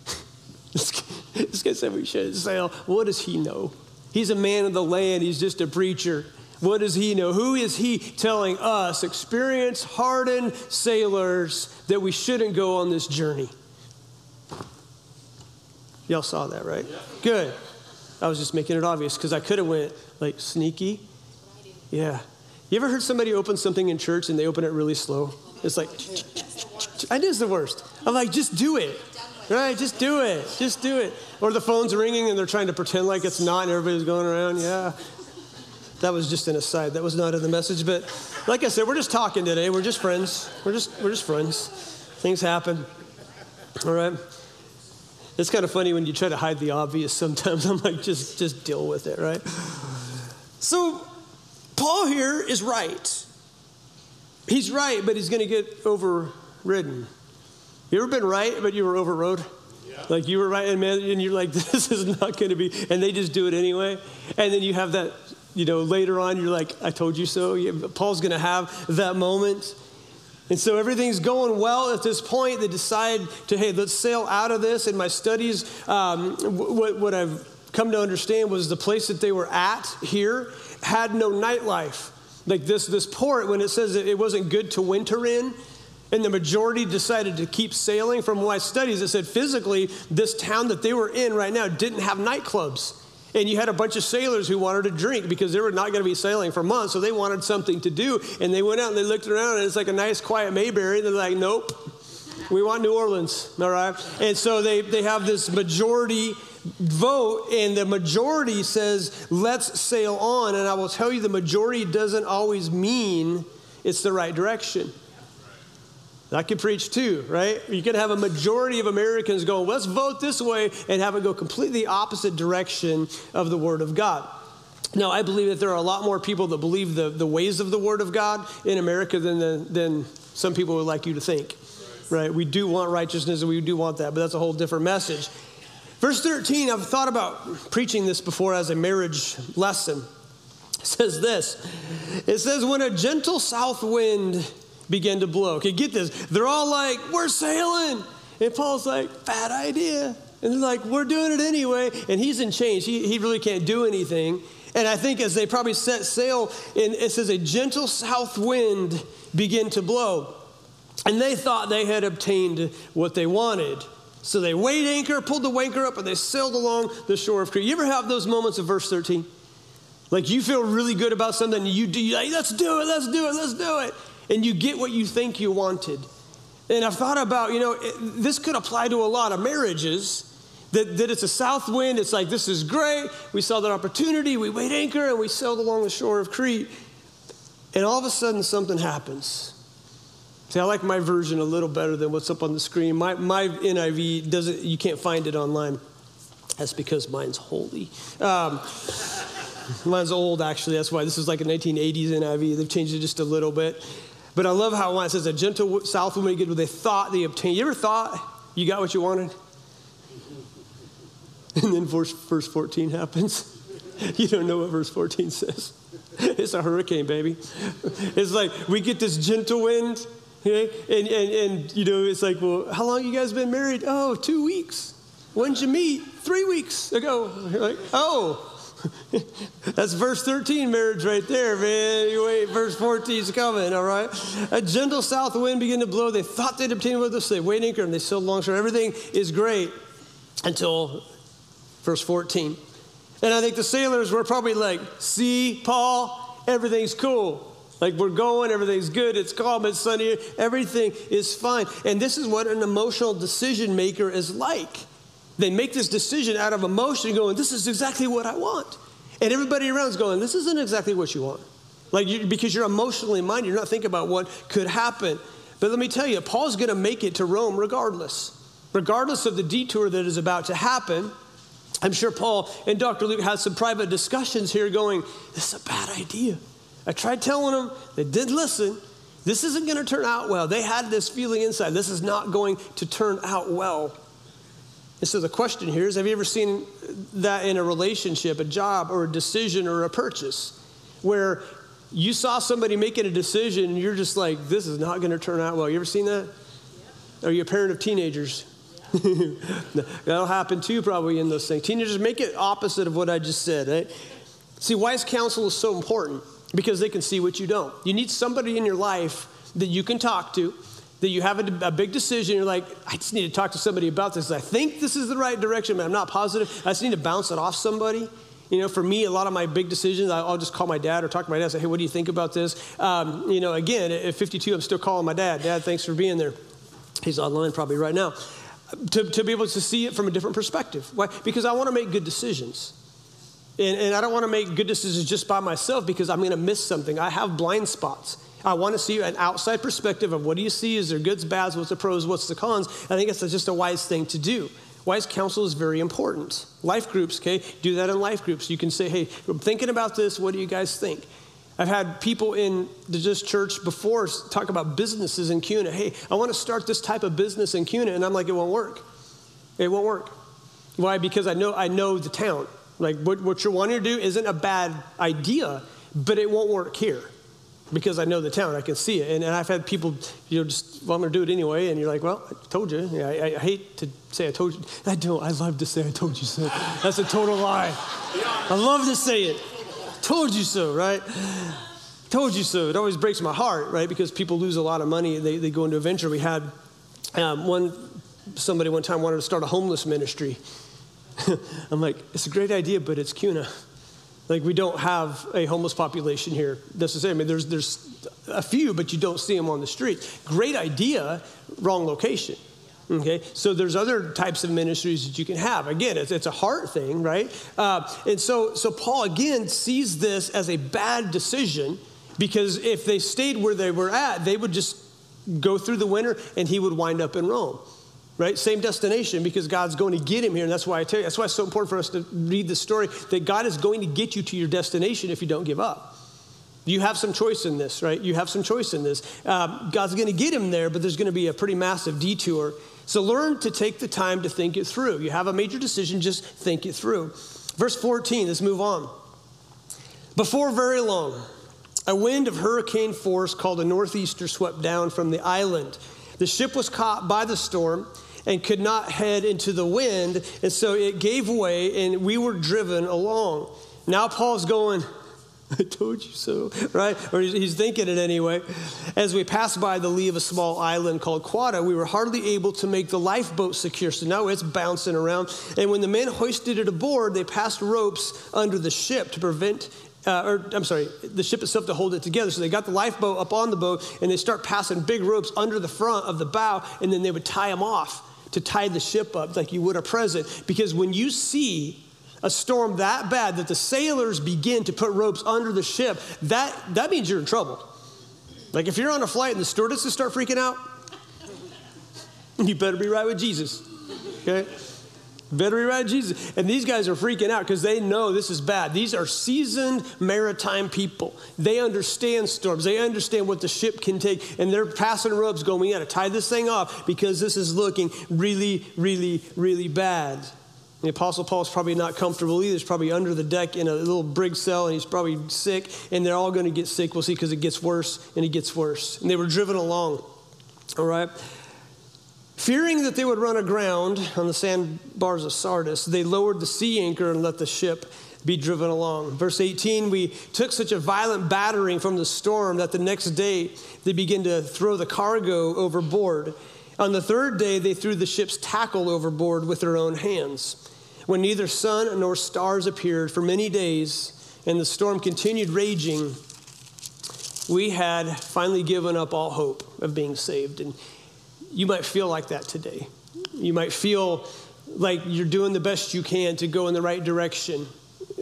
[SPEAKER 1] [LAUGHS] this, guy this guy said we should sail. What does he know? He's a man of the land, he's just a preacher. What does he know? Who is he telling us, experienced, hardened sailors, that we shouldn't go on this journey? Y'all saw that, right? Yeah. Good. I was just making it obvious because I could have went like sneaky. Yeah. You ever heard somebody open something in church and they open it really slow? It's like, I is the worst. I'm like, just do it. Right? Just do it. Just do it. Or the phone's ringing and they're trying to pretend like it's not and everybody's going around. Yeah. That was just an aside. That was not in the message. But like I said, we're just talking today. We're just friends. We're just, we're just friends. Things happen. All right. It's kind of funny when you try to hide the obvious sometimes. [LAUGHS] I'm like, just, just deal with it, right? So, Paul here is right. He's right, but he's going to get overridden. You ever been right, but you were overrode? Yeah. Like you were right, and man, and you're like, [LAUGHS] this is not going to be, and they just do it anyway. And then you have that, you know, later on, you're like, I told you so. Paul's going to have that moment. And so everything's going well at this point. They decide to, hey, let's sail out of this. In my studies, um, what, what I've come to understand was the place that they were at here had no nightlife. Like this, this port, when it says it wasn't good to winter in, and the majority decided to keep sailing. From my studies, it said physically, this town that they were in right now didn't have nightclubs. And you had a bunch of sailors who wanted to drink because they were not going to be sailing for months, so they wanted something to do. And they went out and they looked around, and it's like a nice, quiet Mayberry. And they're like, nope, we want New Orleans, all right? And so they, they have this majority vote, and the majority says, let's sail on. And I will tell you, the majority doesn't always mean it's the right direction. I can preach too, right? You can have a majority of Americans going, let's vote this way, and have it go completely opposite direction of the Word of God. Now, I believe that there are a lot more people that believe the, the ways of the Word of God in America than, the, than some people would like you to think, right? We do want righteousness and we do want that, but that's a whole different message. Verse 13, I've thought about preaching this before as a marriage lesson. It says this It says, When a gentle south wind began to blow. Okay, get this. They're all like, we're sailing. And Paul's like, bad idea. And they're like, we're doing it anyway. And he's in chains. He, he really can't do anything. And I think as they probably set sail, and it says a gentle south wind began to blow. And they thought they had obtained what they wanted. So they weighed anchor, pulled the anchor up, and they sailed along the shore of Crete. You ever have those moments of verse 13? Like you feel really good about something, you do, like, let's do it, let's do it, let's do it and you get what you think you wanted. And I've thought about, you know, it, this could apply to a lot of marriages. That, that it's a south wind, it's like, this is great. We saw that opportunity, we weighed anchor, and we sailed along the shore of Crete. And all of a sudden, something happens. See, I like my version a little better than what's up on the screen. My, my NIV doesn't, you can't find it online. That's because mine's holy. Um, [LAUGHS] mine's old, actually. That's why this is like a 1980s NIV. They've changed it just a little bit. But I love how it says, a gentle south wind get what they thought they obtained. You ever thought you got what you wanted? [LAUGHS] And then verse, verse 14 happens. [LAUGHS] You don't know what verse 14 says. [LAUGHS] It's a hurricane, baby. It's like we get this gentle wind, okay? and, and, and you know, it's like, well, how long you guys been married? Oh, two weeks. When'd you meet? Three weeks ago. You're like, oh, [LAUGHS] that's verse 13 marriage right there, man. You wait, verse 14 is coming, all right? A gentle south wind began to blow. They thought they'd obtained us. they weighed anchor and they sailed longshore. Everything is great until verse 14. And I think the sailors were probably like, see, Paul, everything's cool. Like we're going, everything's good, it's calm, it's sunny, everything is fine. And this is what an emotional decision maker is like. They make this decision out of emotion, going, This is exactly what I want. And everybody around is going, This isn't exactly what you want. Like, you, because you're emotionally minded, you're not thinking about what could happen. But let me tell you, Paul's going to make it to Rome regardless. Regardless of the detour that is about to happen, I'm sure Paul and Dr. Luke had some private discussions here going, This is a bad idea. I tried telling them, they did listen. This isn't going to turn out well. They had this feeling inside. This is not going to turn out well. And so the question here is have you ever seen that in a relationship, a job, or a decision, or a purchase, where you saw somebody making a decision and you're just like, this is not going to turn out well? You ever seen that? Yeah. Are you a parent of teenagers? Yeah. [LAUGHS] That'll happen too, probably in those things. Teenagers make it opposite of what I just said. Right? See, wise counsel is so important because they can see what you don't. You need somebody in your life that you can talk to that you have a, a, big decision, you're like, I just need to talk to somebody about this. I think this is the right direction, but I'm not positive. I just need to bounce it off somebody. You know, for me, a lot of my big decisions, I'll just call my dad or talk to my dad and say, hey, what do you think about this? Um, you know, again, at 52, I'm still calling my dad. Dad, thanks for being there. He's online probably right now. To, to be able to see it from a different perspective. Why? Because I want to make good decisions. And, and I don't want to make good decisions just by myself because I'm going to miss something. I have blind spots. I want to see an outside perspective of what do you see? Is there goods, bads, what's the pros, what's the cons? I think it's just a wise thing to do. Wise counsel is very important. Life groups, okay? Do that in life groups. You can say, hey, I'm thinking about this. What do you guys think? I've had people in this church before talk about businesses in Kuna. Hey, I want to start this type of business in Kuna. And I'm like, it won't work. It won't work. Why? Because I know, I know the town. Like what, what you're wanting to do isn't a bad idea, but it won't work here because I know the town, I can see it. And, and I've had people, you know, just, well, I'm going to do it anyway. And you're like, well, I told you. Yeah, I, I, hate to say I told you. I don't. I love to say I told you so. That's a total lie. I love to say it. Told you so, right? Told you so. It always breaks my heart, right? Because people lose a lot of money. They, they go into a venture. We had um, one, somebody one time wanted to start a homeless ministry. [LAUGHS] I'm like, it's a great idea, but it's Kuna. Like we don't have a homeless population here necessarily. I mean, there's there's a few, but you don't see them on the street. Great idea, wrong location. Okay, so there's other types of ministries that you can have. Again, it's, it's a heart thing, right? Uh, and so, so Paul again sees this as a bad decision because if they stayed where they were at, they would just go through the winter and he would wind up in Rome right? Same destination because God's going to get him here. And that's why I tell you, that's why it's so important for us to read the story that God is going to get you to your destination if you don't give up. You have some choice in this, right? You have some choice in this. Um, God's going to get him there, but there's going to be a pretty massive detour. So learn to take the time to think it through. You have a major decision, just think it through. Verse 14, let's move on. Before very long, a wind of hurricane force called a northeaster swept down from the island. The ship was caught by the storm and could not head into the wind. And so it gave way and we were driven along. Now Paul's going, [LAUGHS] I told you so, right? Or he's thinking it anyway. As we passed by the lee of a small island called Cauda, we were hardly able to make the lifeboat secure. So now it's bouncing around. And when the men hoisted it aboard, they passed ropes under the ship to prevent uh, or I'm sorry, the ship itself to hold it together. So they got the lifeboat up on the boat and they start passing big ropes under the front of the bow and then they would tie them off to tie the ship up like you would a present. Because when you see a storm that bad that the sailors begin to put ropes under the ship, that, that means you're in trouble. Like if you're on a flight and the stewardesses start freaking out, [LAUGHS] you better be right with Jesus. Okay? Be right, Jesus. And these guys are freaking out because they know this is bad. These are seasoned maritime people. They understand storms, they understand what the ship can take, and they're passing ropes going, We got to tie this thing off because this is looking really, really, really bad. The Apostle Paul's probably not comfortable either. He's probably under the deck in a little brig cell and he's probably sick, and they're all going to get sick. We'll see because it gets worse and it gets worse. And they were driven along. All right? Fearing that they would run aground on the sandbars of Syrtis, they lowered the sea anchor and let the ship be driven along. Verse 18, we took such a violent battering from the storm that the next day they began to throw the cargo overboard. On the third day, they threw the ship's tackle overboard with their own hands. When neither sun nor stars appeared for many days and the storm continued raging, we had finally given up all hope of being saved. And you might feel like that today. You might feel like you're doing the best you can to go in the right direction,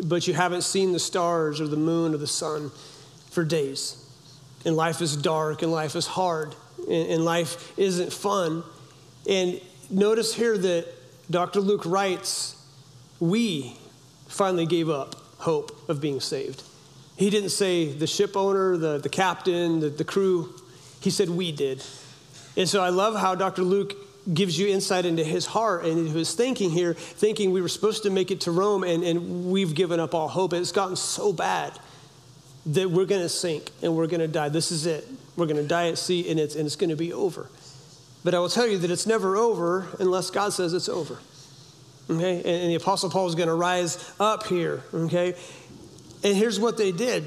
[SPEAKER 1] but you haven't seen the stars or the moon or the sun for days. And life is dark and life is hard and life isn't fun. And notice here that Dr. Luke writes, we finally gave up hope of being saved. He didn't say the ship owner, the, the captain, the, the crew. He said we did. And so I love how Dr. Luke gives you insight into his heart and his thinking here, thinking we were supposed to make it to Rome and, and we've given up all hope. It's gotten so bad that we're going to sink and we're going to die. This is it. We're going to die at sea and it's, and it's going to be over. But I will tell you that it's never over unless God says it's over. Okay? And, and the Apostle Paul is going to rise up here. Okay? And here's what they did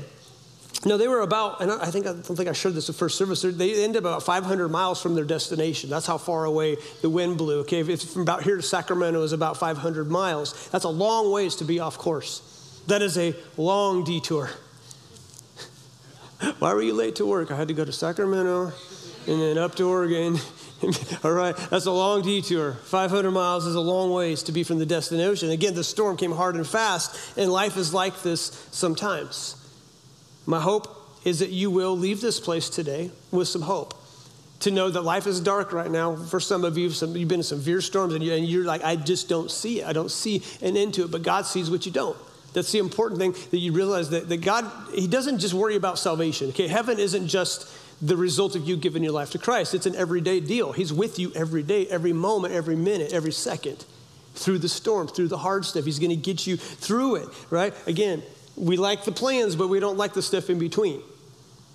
[SPEAKER 1] no, they were about, and I think I don't think I shared this the first service. They ended up about 500 miles from their destination. That's how far away the wind blew. Okay, if from about here to Sacramento is about 500 miles. That's a long ways to be off course. That is a long detour. [LAUGHS] Why were you late to work? I had to go to Sacramento and then up to Oregon. [LAUGHS] All right, that's a long detour. 500 miles is a long ways to be from the destination. Again, the storm came hard and fast, and life is like this sometimes. My hope is that you will leave this place today with some hope. To know that life is dark right now. For some of you, some, you've been in some severe storms and, you, are like, I just don't see it. I don't see an end to it. But God sees what you don't. That's the important thing that you realize that, that God, He doesn't just worry about salvation. Okay, heaven isn't just the result of you giving your life to Christ, it's an everyday deal. He's with you every day, every moment, every minute, every second through the storm, through the hard stuff. He's going to get you through it, right? Again, we like the plans, but we don't like the stuff in between.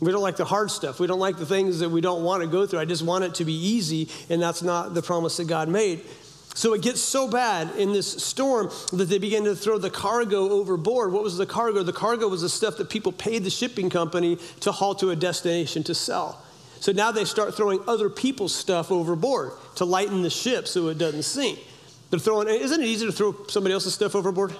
[SPEAKER 1] We don't like the hard stuff. We don't like the things that we don't want to go through. I just want it to be easy, and that's not the promise that God made. So it gets so bad in this storm that they begin to throw the cargo overboard. What was the cargo? The cargo was the stuff that people paid the shipping company to haul to a destination to sell. So now they start throwing other people's stuff overboard to lighten the ship so it doesn't sink. They're throwing, isn't it easy to throw somebody else's stuff overboard?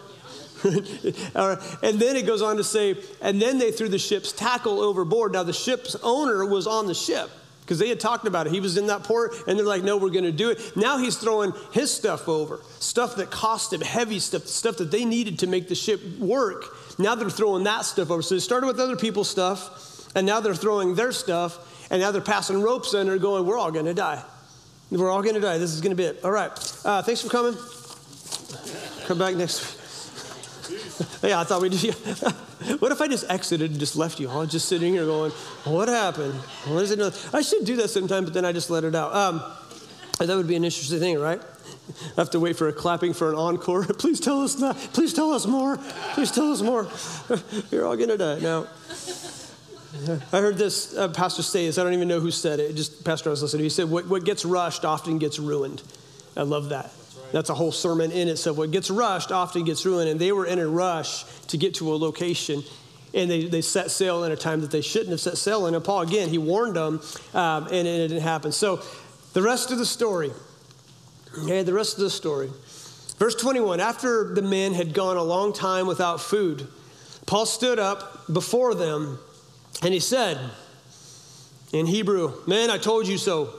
[SPEAKER 1] [LAUGHS] and then it goes on to say, and then they threw the ship's tackle overboard. Now, the ship's owner was on the ship because they had talked about it. He was in that port, and they're like, no, we're going to do it. Now he's throwing his stuff over, stuff that cost him, heavy stuff, stuff that they needed to make the ship work. Now they're throwing that stuff over. So they started with other people's stuff, and now they're throwing their stuff, and now they're passing ropes and they're going, we're all going to die. We're all going to die. This is going to be it. All right. Uh, thanks for coming. Come back next week. [LAUGHS] yeah, I thought we [LAUGHS] what if I just exited and just left you all just sitting here going, what happened? What is it? I should do that sometime, but then I just let it out. Um, that would be an interesting thing, right? I [LAUGHS] have to wait for a clapping for an encore. Please tell us that. Please tell us more. Please tell us more. You're all gonna die now. I heard this uh, pastor say this. I don't even know who said it. Just pastor I was listening. He said, "What, what gets rushed often gets ruined." I love that. That's a whole sermon in itself. What gets rushed often gets ruined, and they were in a rush to get to a location and they, they set sail in a time that they shouldn't have set sail in. And Paul, again, he warned them, um, and, and, it didn't happen. So, the rest of the story, okay, the rest of the story. Verse 21 After the men had gone a long time without food, Paul stood up before them and he said, in Hebrew, Man, I told you so.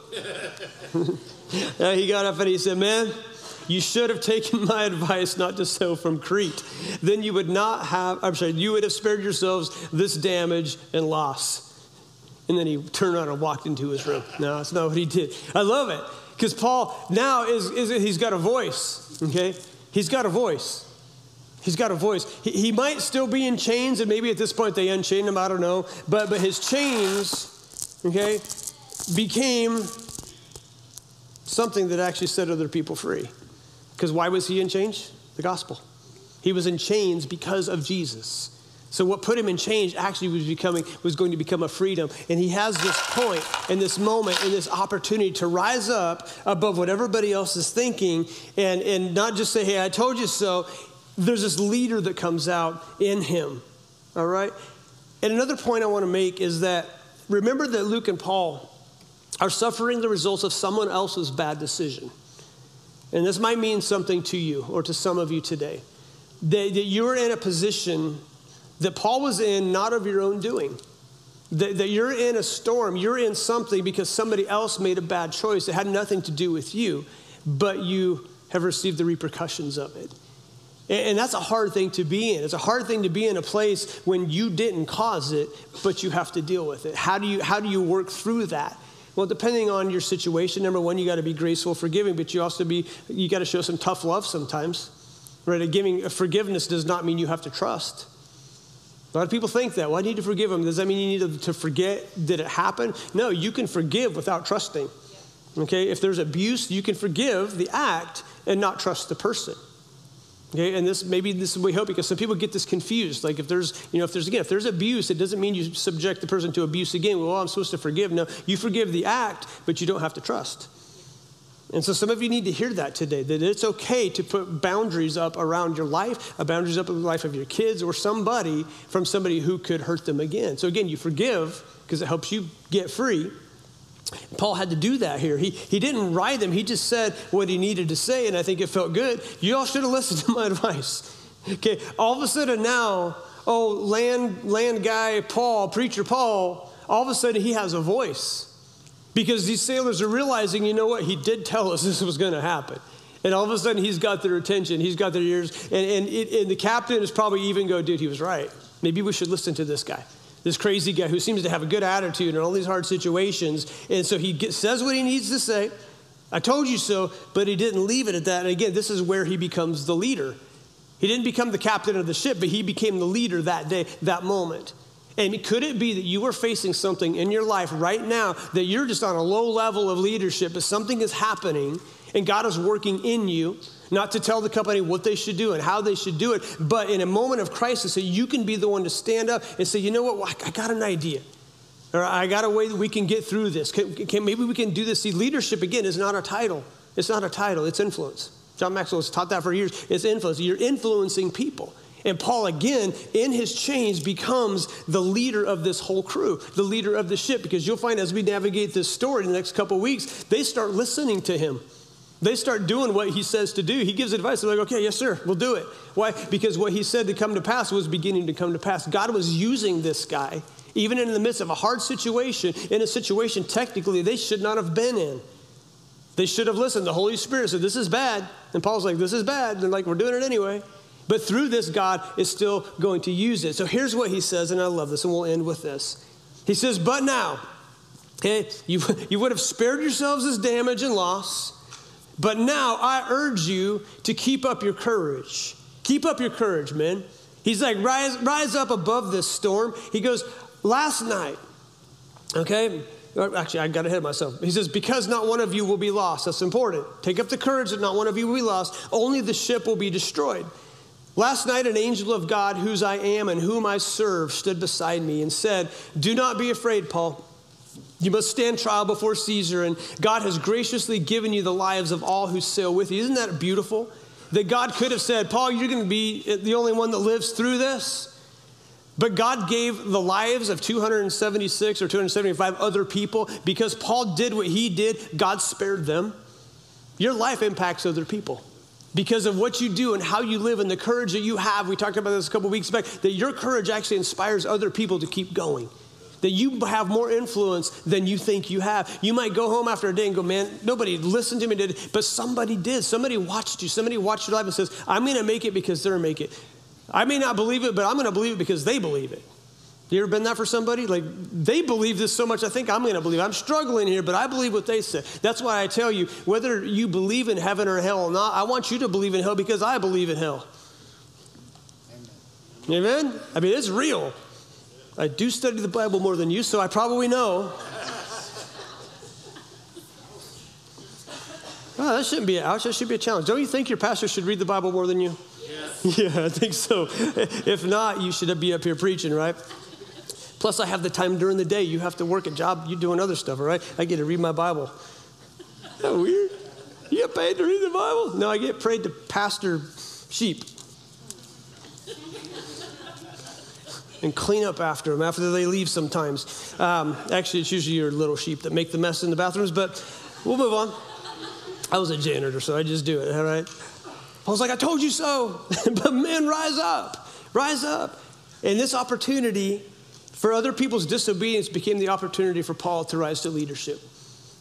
[SPEAKER 1] [LAUGHS] he got up and he said, Man, you should have taken [LAUGHS] my advice not to sail from Crete. Then you would not have, I'm sorry, you would have spared yourselves this damage and loss. And then he turned around and walked into his room. No, that's not what he did. I love it because Paul now is, is, he's got a voice, okay? He's got a voice. He's got a voice. He, he might still be in chains, and maybe at this point they unchained him, I don't know. But, but his chains, okay, became something that actually set other people free. Because why was he in chains? The gospel. He was in chains because of Jesus. So what put him in chains actually was becoming was going to become a freedom. And he has this point and this moment and this opportunity to rise up above what everybody else is thinking and, and not just say, hey, I told you so. There's this leader that comes out in him. All right? And another point I want to make is that remember that Luke and Paul are suffering the results of someone else's bad decision. And this might mean something to you or to some of you today. That, that you're in a position that Paul was in not of your own doing. That, that you're in a storm, you're in something because somebody else made a bad choice. It had nothing to do with you, but you have received the repercussions of it. And, and that's a hard thing to be in. It's a hard thing to be in a place when you didn't cause it, but you have to deal with it. How do you, how do you work through that? Well, depending on your situation, number one, you got to be graceful, forgiving, but you also be you got to show some tough love sometimes. Right? A giving a forgiveness does not mean you have to trust. A lot of people think that. Well, I need to forgive them. Does that mean you need to forget did it happen? No, you can forgive without trusting. Okay, if there's abuse, you can forgive the act and not trust the person. Okay, and this maybe this we hope because some people get this confused. Like if there's, you know, if there's again, if there's abuse, it doesn't mean you subject the person to abuse again. Well, I'm supposed to forgive. No, you forgive the act, but you don't have to trust. And so some of you need to hear that today, that it's okay to put boundaries up around your life, a boundaries up in the life of your kids or somebody from somebody who could hurt them again. So again, you forgive because it helps you get free. Paul had to do that here. He, he didn't write them, he just said what he needed to say, and I think it felt good. You all should have [LAUGHS] listened to my advice. Okay, all of a sudden now, oh, land, land guy Paul, preacher Paul, all of a sudden he has a voice. Because these sailors are realizing, you know what, he did tell us [LAUGHS] this was going to happen. And all of a sudden he's got their attention, he's got their ears, and, and, it, and the captain is probably even go, dude, he was right. Maybe we should listen to this guy this crazy guy who seems to have a good attitude in all these hard situations. And so he gets, says what he needs to say. I told you so, but he didn't leave it at that. And again, this is where he becomes the leader. He didn't become the captain of the ship, but he became the leader that day, that moment. And could it be that you are facing something in your life right now that you're just on a low level of leadership, but something is happening and God is working in you, not to tell the company what they should do and how they should do it, but in a moment of crisis, so you can be the one to stand up and say, you know what, well, I got an idea. Or I got a way that we can get through this. Can, can, maybe we can do this. See, leadership, again, is not a title. It's not a title, it's influence. John Maxwell has taught that for years. It's influence. You're influencing people. And Paul, again, in his chains, becomes the leader of this whole crew, the leader of the ship, because you'll find as we navigate this story in the next couple weeks, they start listening to him. They start doing what he says to do. He gives advice. They're like, okay, yes, sir, we'll do it. Why? Because what he said to come to pass was beginning to come to pass. God was using this guy, even in the midst of a hard situation, in a situation technically they should not have been in. They should have listened. The Holy Spirit said, This is bad. And Paul's like, This is bad. And they're like, We're doing it anyway. But through this, God is still going to use it. So here's what he says, and I love this, and we'll end with this. He says, But now, okay, you, [LAUGHS] you would have spared yourselves this damage and loss but now I urge you to keep up your courage. Keep up your courage, man. He's like, rise, rise up above this storm. He goes, last night, okay? Actually, I got ahead of myself. He says, because not one of you will be lost. That's important. Take up the courage that not one of you will be lost. Only the ship will be destroyed. Last night, an angel of God, whose I am and whom I serve, stood beside me and said, Do not be afraid, Paul. You must stand trial before Caesar, and God has graciously given you the lives of all who sail with you. Isn't that beautiful? That God could have said, Paul, you're going to be the only one that lives through this. But God gave the lives of 276 or 275 other people because Paul did what he did, God spared them. Your life impacts other people because of what you do and how you live and the courage that you have. We talked about this a couple weeks back, that your courage actually inspires other people to keep going that you have more influence than you think you have. You might go home after a day and go, man, nobody listened to me, did, but somebody did. Somebody watched you. Somebody watched your life and says, I'm going to make it because they're make it. I may not believe it, but I'm going to believe it because they believe it. You ever been that for somebody? Like, they believe this so much, I think I'm going to believe. I'm struggling here, but I believe what they said. That's why I tell you, whether you believe in heaven or hell or not, I want you to believe in hell because I believe in hell. Amen? I mean, it's real. I do study the Bible more than you, so I probably know. Oh, that shouldn't be an ouch. That should be a challenge. Don't you think your pastor should read the Bible more than you? Yes. [LAUGHS] Yeah, I think so. If not, you should be up here preaching, right? Plus, I have the time during the day. You have to work a job, You're doing other stuff, all right? I get to read my Bible. Isn't that weird? You get paid to read the Bible? No, I get paid to pastor sheep and clean up after them after they leave sometimes. Um, actually, it's usually your little sheep that make the mess in the bathrooms, but we'll move on. I was a janitor, so I just do it, all right? Was like, I told you so. [LAUGHS] but men, rise up, rise up. And this opportunity for other people's disobedience became the opportunity for Paul to rise to leadership.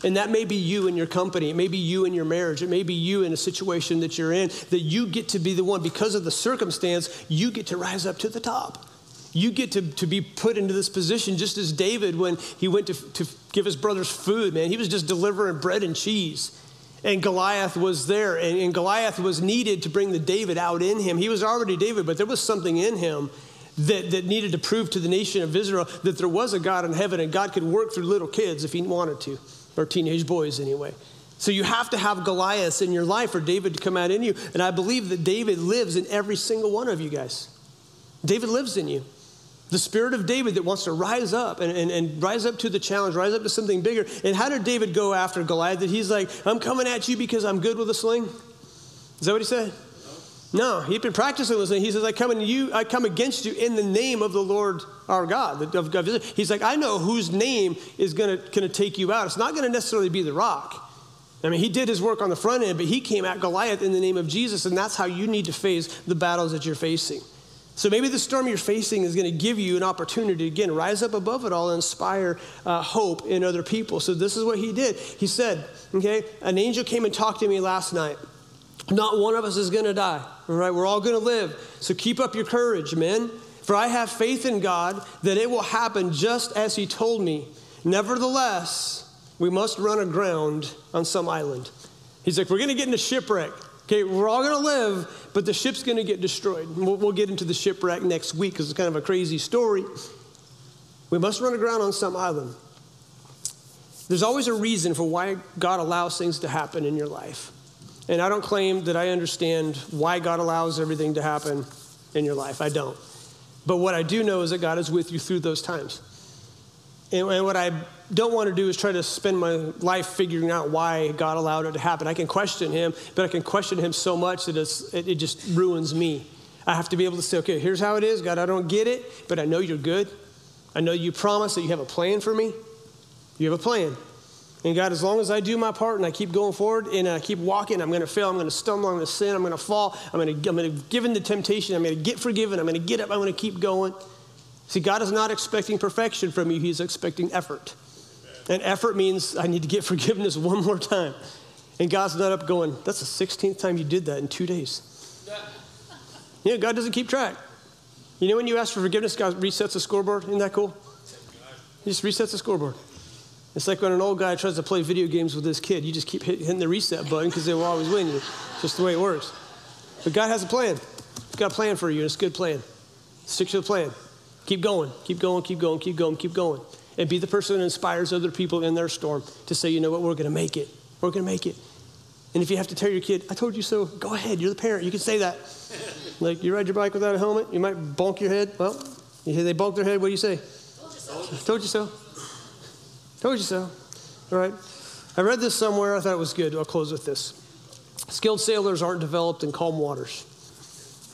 [SPEAKER 1] And that may be you in your company. It may be you in your marriage. It may be you in a situation that you're in that you get to be the one. Because of the circumstance, you get to rise up to the top. You get to, to be put into this position just as David when he went to, to give his brothers food, man. He was just delivering bread and cheese. And Goliath was there, and, and Goliath was needed to bring the David out in him. He was already David, but there was something in him that, that needed to prove to the nation of Israel that there was a God in heaven and God could work through little kids if he wanted to, or teenage boys anyway. So you have to have Goliath in your life for David to come out in you. And I believe that David lives in every single one of you guys. David lives in you. The spirit of David that wants to rise up and, and, and rise up to the challenge, rise up to something bigger. And how did David go after Goliath? That he's like, I'm coming at you because I'm good with a sling? Is that what he said? No, he'd been practicing this. He says, I come, in you, I come against you in the name of the Lord our God. Of, he's like, I know whose name is going to take you out. It's not going to necessarily be the rock. I mean, he did his work on the front end, but he came at Goliath in the name of Jesus, and that's how you need to face the battles that you're facing. So maybe the storm you're facing is going to give you an opportunity to, again, rise up above it all and inspire uh, hope in other people. So this is what he did. He said, okay, an angel came and talked to me last night. Not one of us is going to die. All right, we're all going to live. So keep up your courage, men. For I have faith in God that it will happen just as He told me. Nevertheless, we must run aground on some island. He's like, we're going to get into shipwreck. Okay, we're all going to live, but the ship's going to get destroyed. We'll, we'll, get into the shipwreck next week because it's kind of a crazy story. We must run aground on some island. There's always a reason for why God allows things to happen in your life. And I don't claim that I understand why God allows everything to happen in your life. I don't. But what I do know is that God is with you through those times. And, and what I don't want to do is try to spend my life figuring out why God allowed it to happen. I can question Him, but I can question Him so much that it, it just ruins me. I have to be able to say, okay, here's how it is. God, I don't get it, but I know you're good. I know you promise that you have a plan for me. You have a plan. And God, as long as I do my part and I keep going forward and I keep walking, I'm going to fail, I'm going to stumble, I'm going to sin, I'm going to fall, I'm going to, I'm going to give in to temptation, I'm going to get forgiven, I'm going to get up, I'm going to keep going. See, God is not expecting perfection from you, He's expecting effort. And effort means I need to get [LAUGHS] forgiveness one more time. And God's not up going, that's the 16th time you did that in two days. You know, God doesn't keep track. You know, when you ask for forgiveness, God resets the scoreboard. Isn't that cool? He just resets the scoreboard. It's like when an old guy tries to play video games with his kid. You just keep hitting the reset button because they will always win you. It's just the way it works. But God has a plan. He's got a plan for you, and it's a good plan. Stick to the plan. Keep going, keep going, keep going, keep going, keep going. And be the person that inspires other people in their storm to say, you know what, we're going to make it. We're going to make it. And if you have to tell your kid, I told you so, go ahead. You're the parent. You can say that. [LAUGHS] like, you ride your bike without a helmet, you might bonk your head. Well, they bonk their head, what do you say? Told you so. Told you so. Told you so. All right. I read this somewhere. I thought it was good. I'll close with this. Skilled sailors aren't developed in calm waters.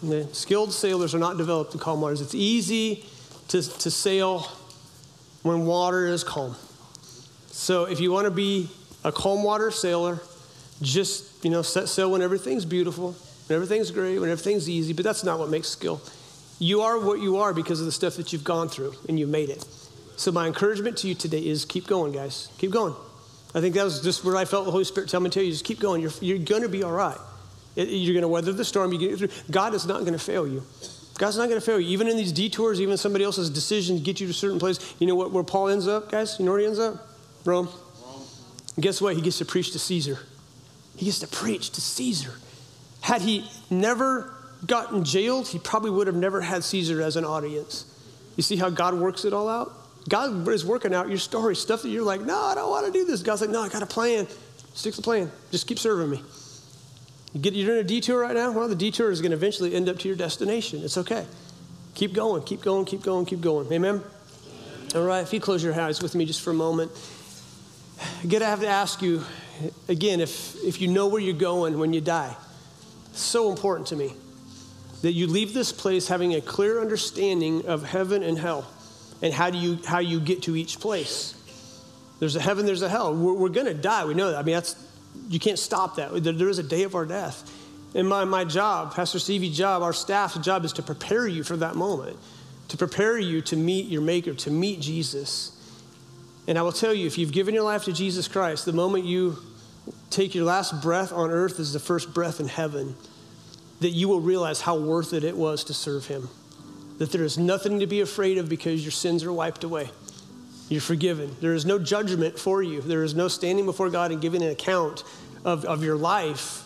[SPEAKER 1] Okay? Skilled sailors are not developed in calm waters. It's easy to, to sail when water is calm. So if you want to be a calm water sailor, just you know set sail when everything's beautiful, when everything's great, when everything's easy. But that's not what makes skill. You are what you are because of the stuff that you've gone through, and you made it. So, my encouragement to you today is keep going, guys. Keep going. I think that was just where I felt the Holy Spirit tell me to tell you just keep going. You're, you're going to be all right. You're going to weather the storm. You get through. God is not going to fail you. God's not going to fail you. Even in these detours, even somebody else's decision to get you to a certain place, you know what, where Paul ends up, guys? You know where he ends up? Rome. Rome. And guess what? He gets to preach to Caesar. He gets to preach to Caesar. Had he never gotten jailed, he probably would have never had Caesar as an audience. You see how God works it all out? God is working out your story, stuff that you're like, no, I don't want to do this. God's like, no, I got a plan. Stick to the plan. Just keep serving me. You get, you're in a detour right now? Well, the detour is going to eventually end up to your destination. It's okay. Keep going, keep going, keep going, keep going. Amen? All right, if you close your eyes with me just for a moment. Again, I have to ask you again if, if you know where you're going when you die. So important to me that you leave this place having a clear understanding of heaven and hell and how do you how you get to each place there's a heaven there's a hell we're, we're going to die we know that i mean that's you can't stop that. There, is a day of our death. And my, my job pastor stevie's job our staff's job is to prepare you for that moment to prepare you to meet your maker to meet jesus. And i will tell you if you've given your life to jesus christ the moment you take your last breath on earth is the first breath in heaven that you will realize how worth it it was to serve him. That there is nothing to be afraid of because your sins are wiped away. You're forgiven. There is no judgment for you. There is no standing before God and giving an account of, of your life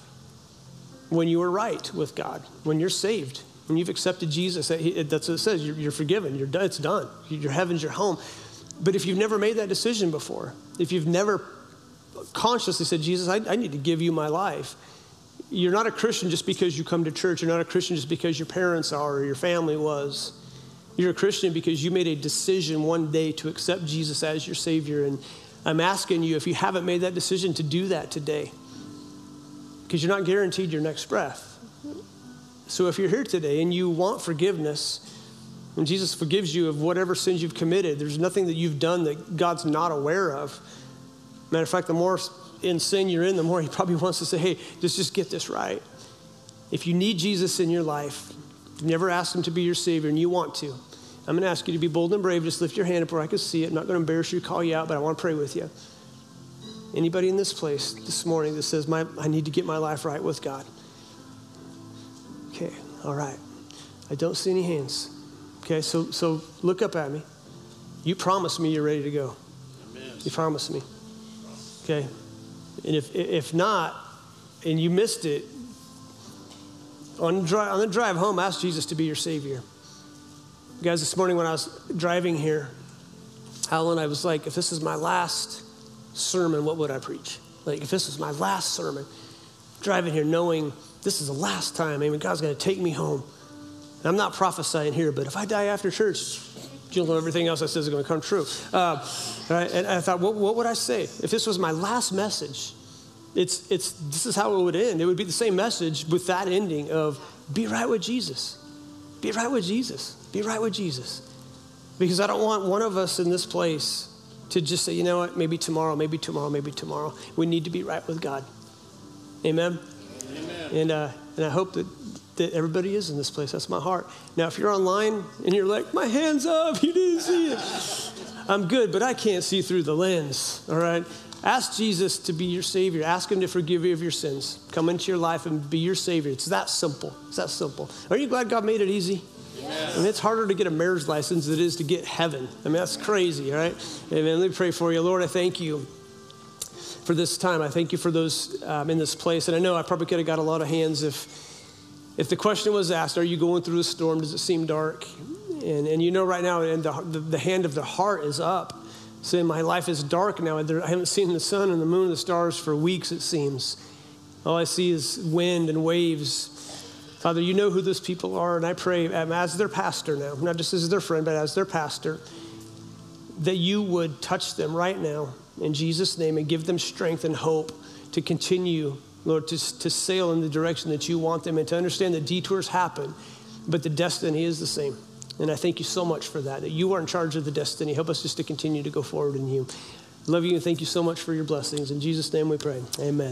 [SPEAKER 1] when you were right with God, when you're saved, when you've accepted Jesus. That's what it says. You're, you're forgiven. You're, it's done. Your heaven's your home. But if you've never made that decision before, if you've never consciously said, Jesus, I, I need to give you my life, you're not a Christian just because you come to church. You're not a Christian just because your parents are or your family was. You're a Christian because you made a decision one day to accept Jesus as your Savior. And I'm asking you, if you haven't made that decision, to do that today. Because you're not guaranteed your next breath. So if you're here today and you want forgiveness, and Jesus forgives you of whatever sins you've committed, there's nothing that you've done that God's not aware of. Matter of fact, the more in sin you're in, the more he probably wants to say, hey, just, just get this right. If you need Jesus in your life, you've never asked him to be your Savior, and you want to, I'm going to ask you to be bold and brave. Just lift your hand up where I can see it. I'm not going to embarrass you, call you out, but I want to pray with you. Anybody in this place this morning that says, my, I need to get my life right with God? Okay, all right. I don't see any hands. Okay, so, so look up at me. You promised me you're ready to go. Amen. You promised me. Okay, and if, if not, and you missed it, on, drive, on the drive home, ask Jesus to be your Savior. Guys, this morning when I was driving here, Alan, I was like, if this is my last sermon, what would I preach? Like, if this is my last sermon, driving here knowing this is the last time, I mean, God's going to take me home. And I'm not prophesying here, but if I die after church, you'll know everything else I said is going to come true. Uh, right? And I thought, what, what would I say? If this was my last message, it's, it's, this is how it would end. It would be the same message with that ending of be right with Jesus. Be right with Jesus. Be right with Jesus. Because I don't want one of us in this place to just say, you know what, maybe tomorrow, maybe tomorrow, maybe tomorrow. We need to be right with God. Amen? Amen. And, uh, and I hope that that everybody is in this place. That's my heart. Now, if you're online and you're like, my hand's up, you didn't see it. I'm good, but I can't see through the lens, all right? Ask Jesus to be your Savior. Ask Him to forgive you of your sins. Come into your life and be your Savior. It's that simple. It's that simple. Are you glad God made it easy? Yes. I mean, it's harder to get a marriage license than it is to get heaven. I mean, that's crazy, all right? Amen. Let me pray for you. Lord, I thank you for this time. I thank you for those um, in this place. And I know I probably could have got a lot of hands if if the question was asked, Are you going through a storm? Does it seem dark? And, and you know, right now, and the, the, the hand of the heart is up, saying, My life is dark now. I haven't seen the sun and the moon and the stars for weeks, it seems. All I see is wind and waves. Father, you know who those people are, and I pray um, as their pastor now, not just as their friend, but as their pastor, that you would touch them right now in Jesus' name and give them strength and hope to continue Lord, to, to sail in the direction that you want them and to understand that detours happen, but the destiny is the same. And I thank you so much for that, that you are in charge of the destiny. Help us just to continue to go forward in you. Love you and thank you so much for your blessings. In Jesus' name we pray. Amen.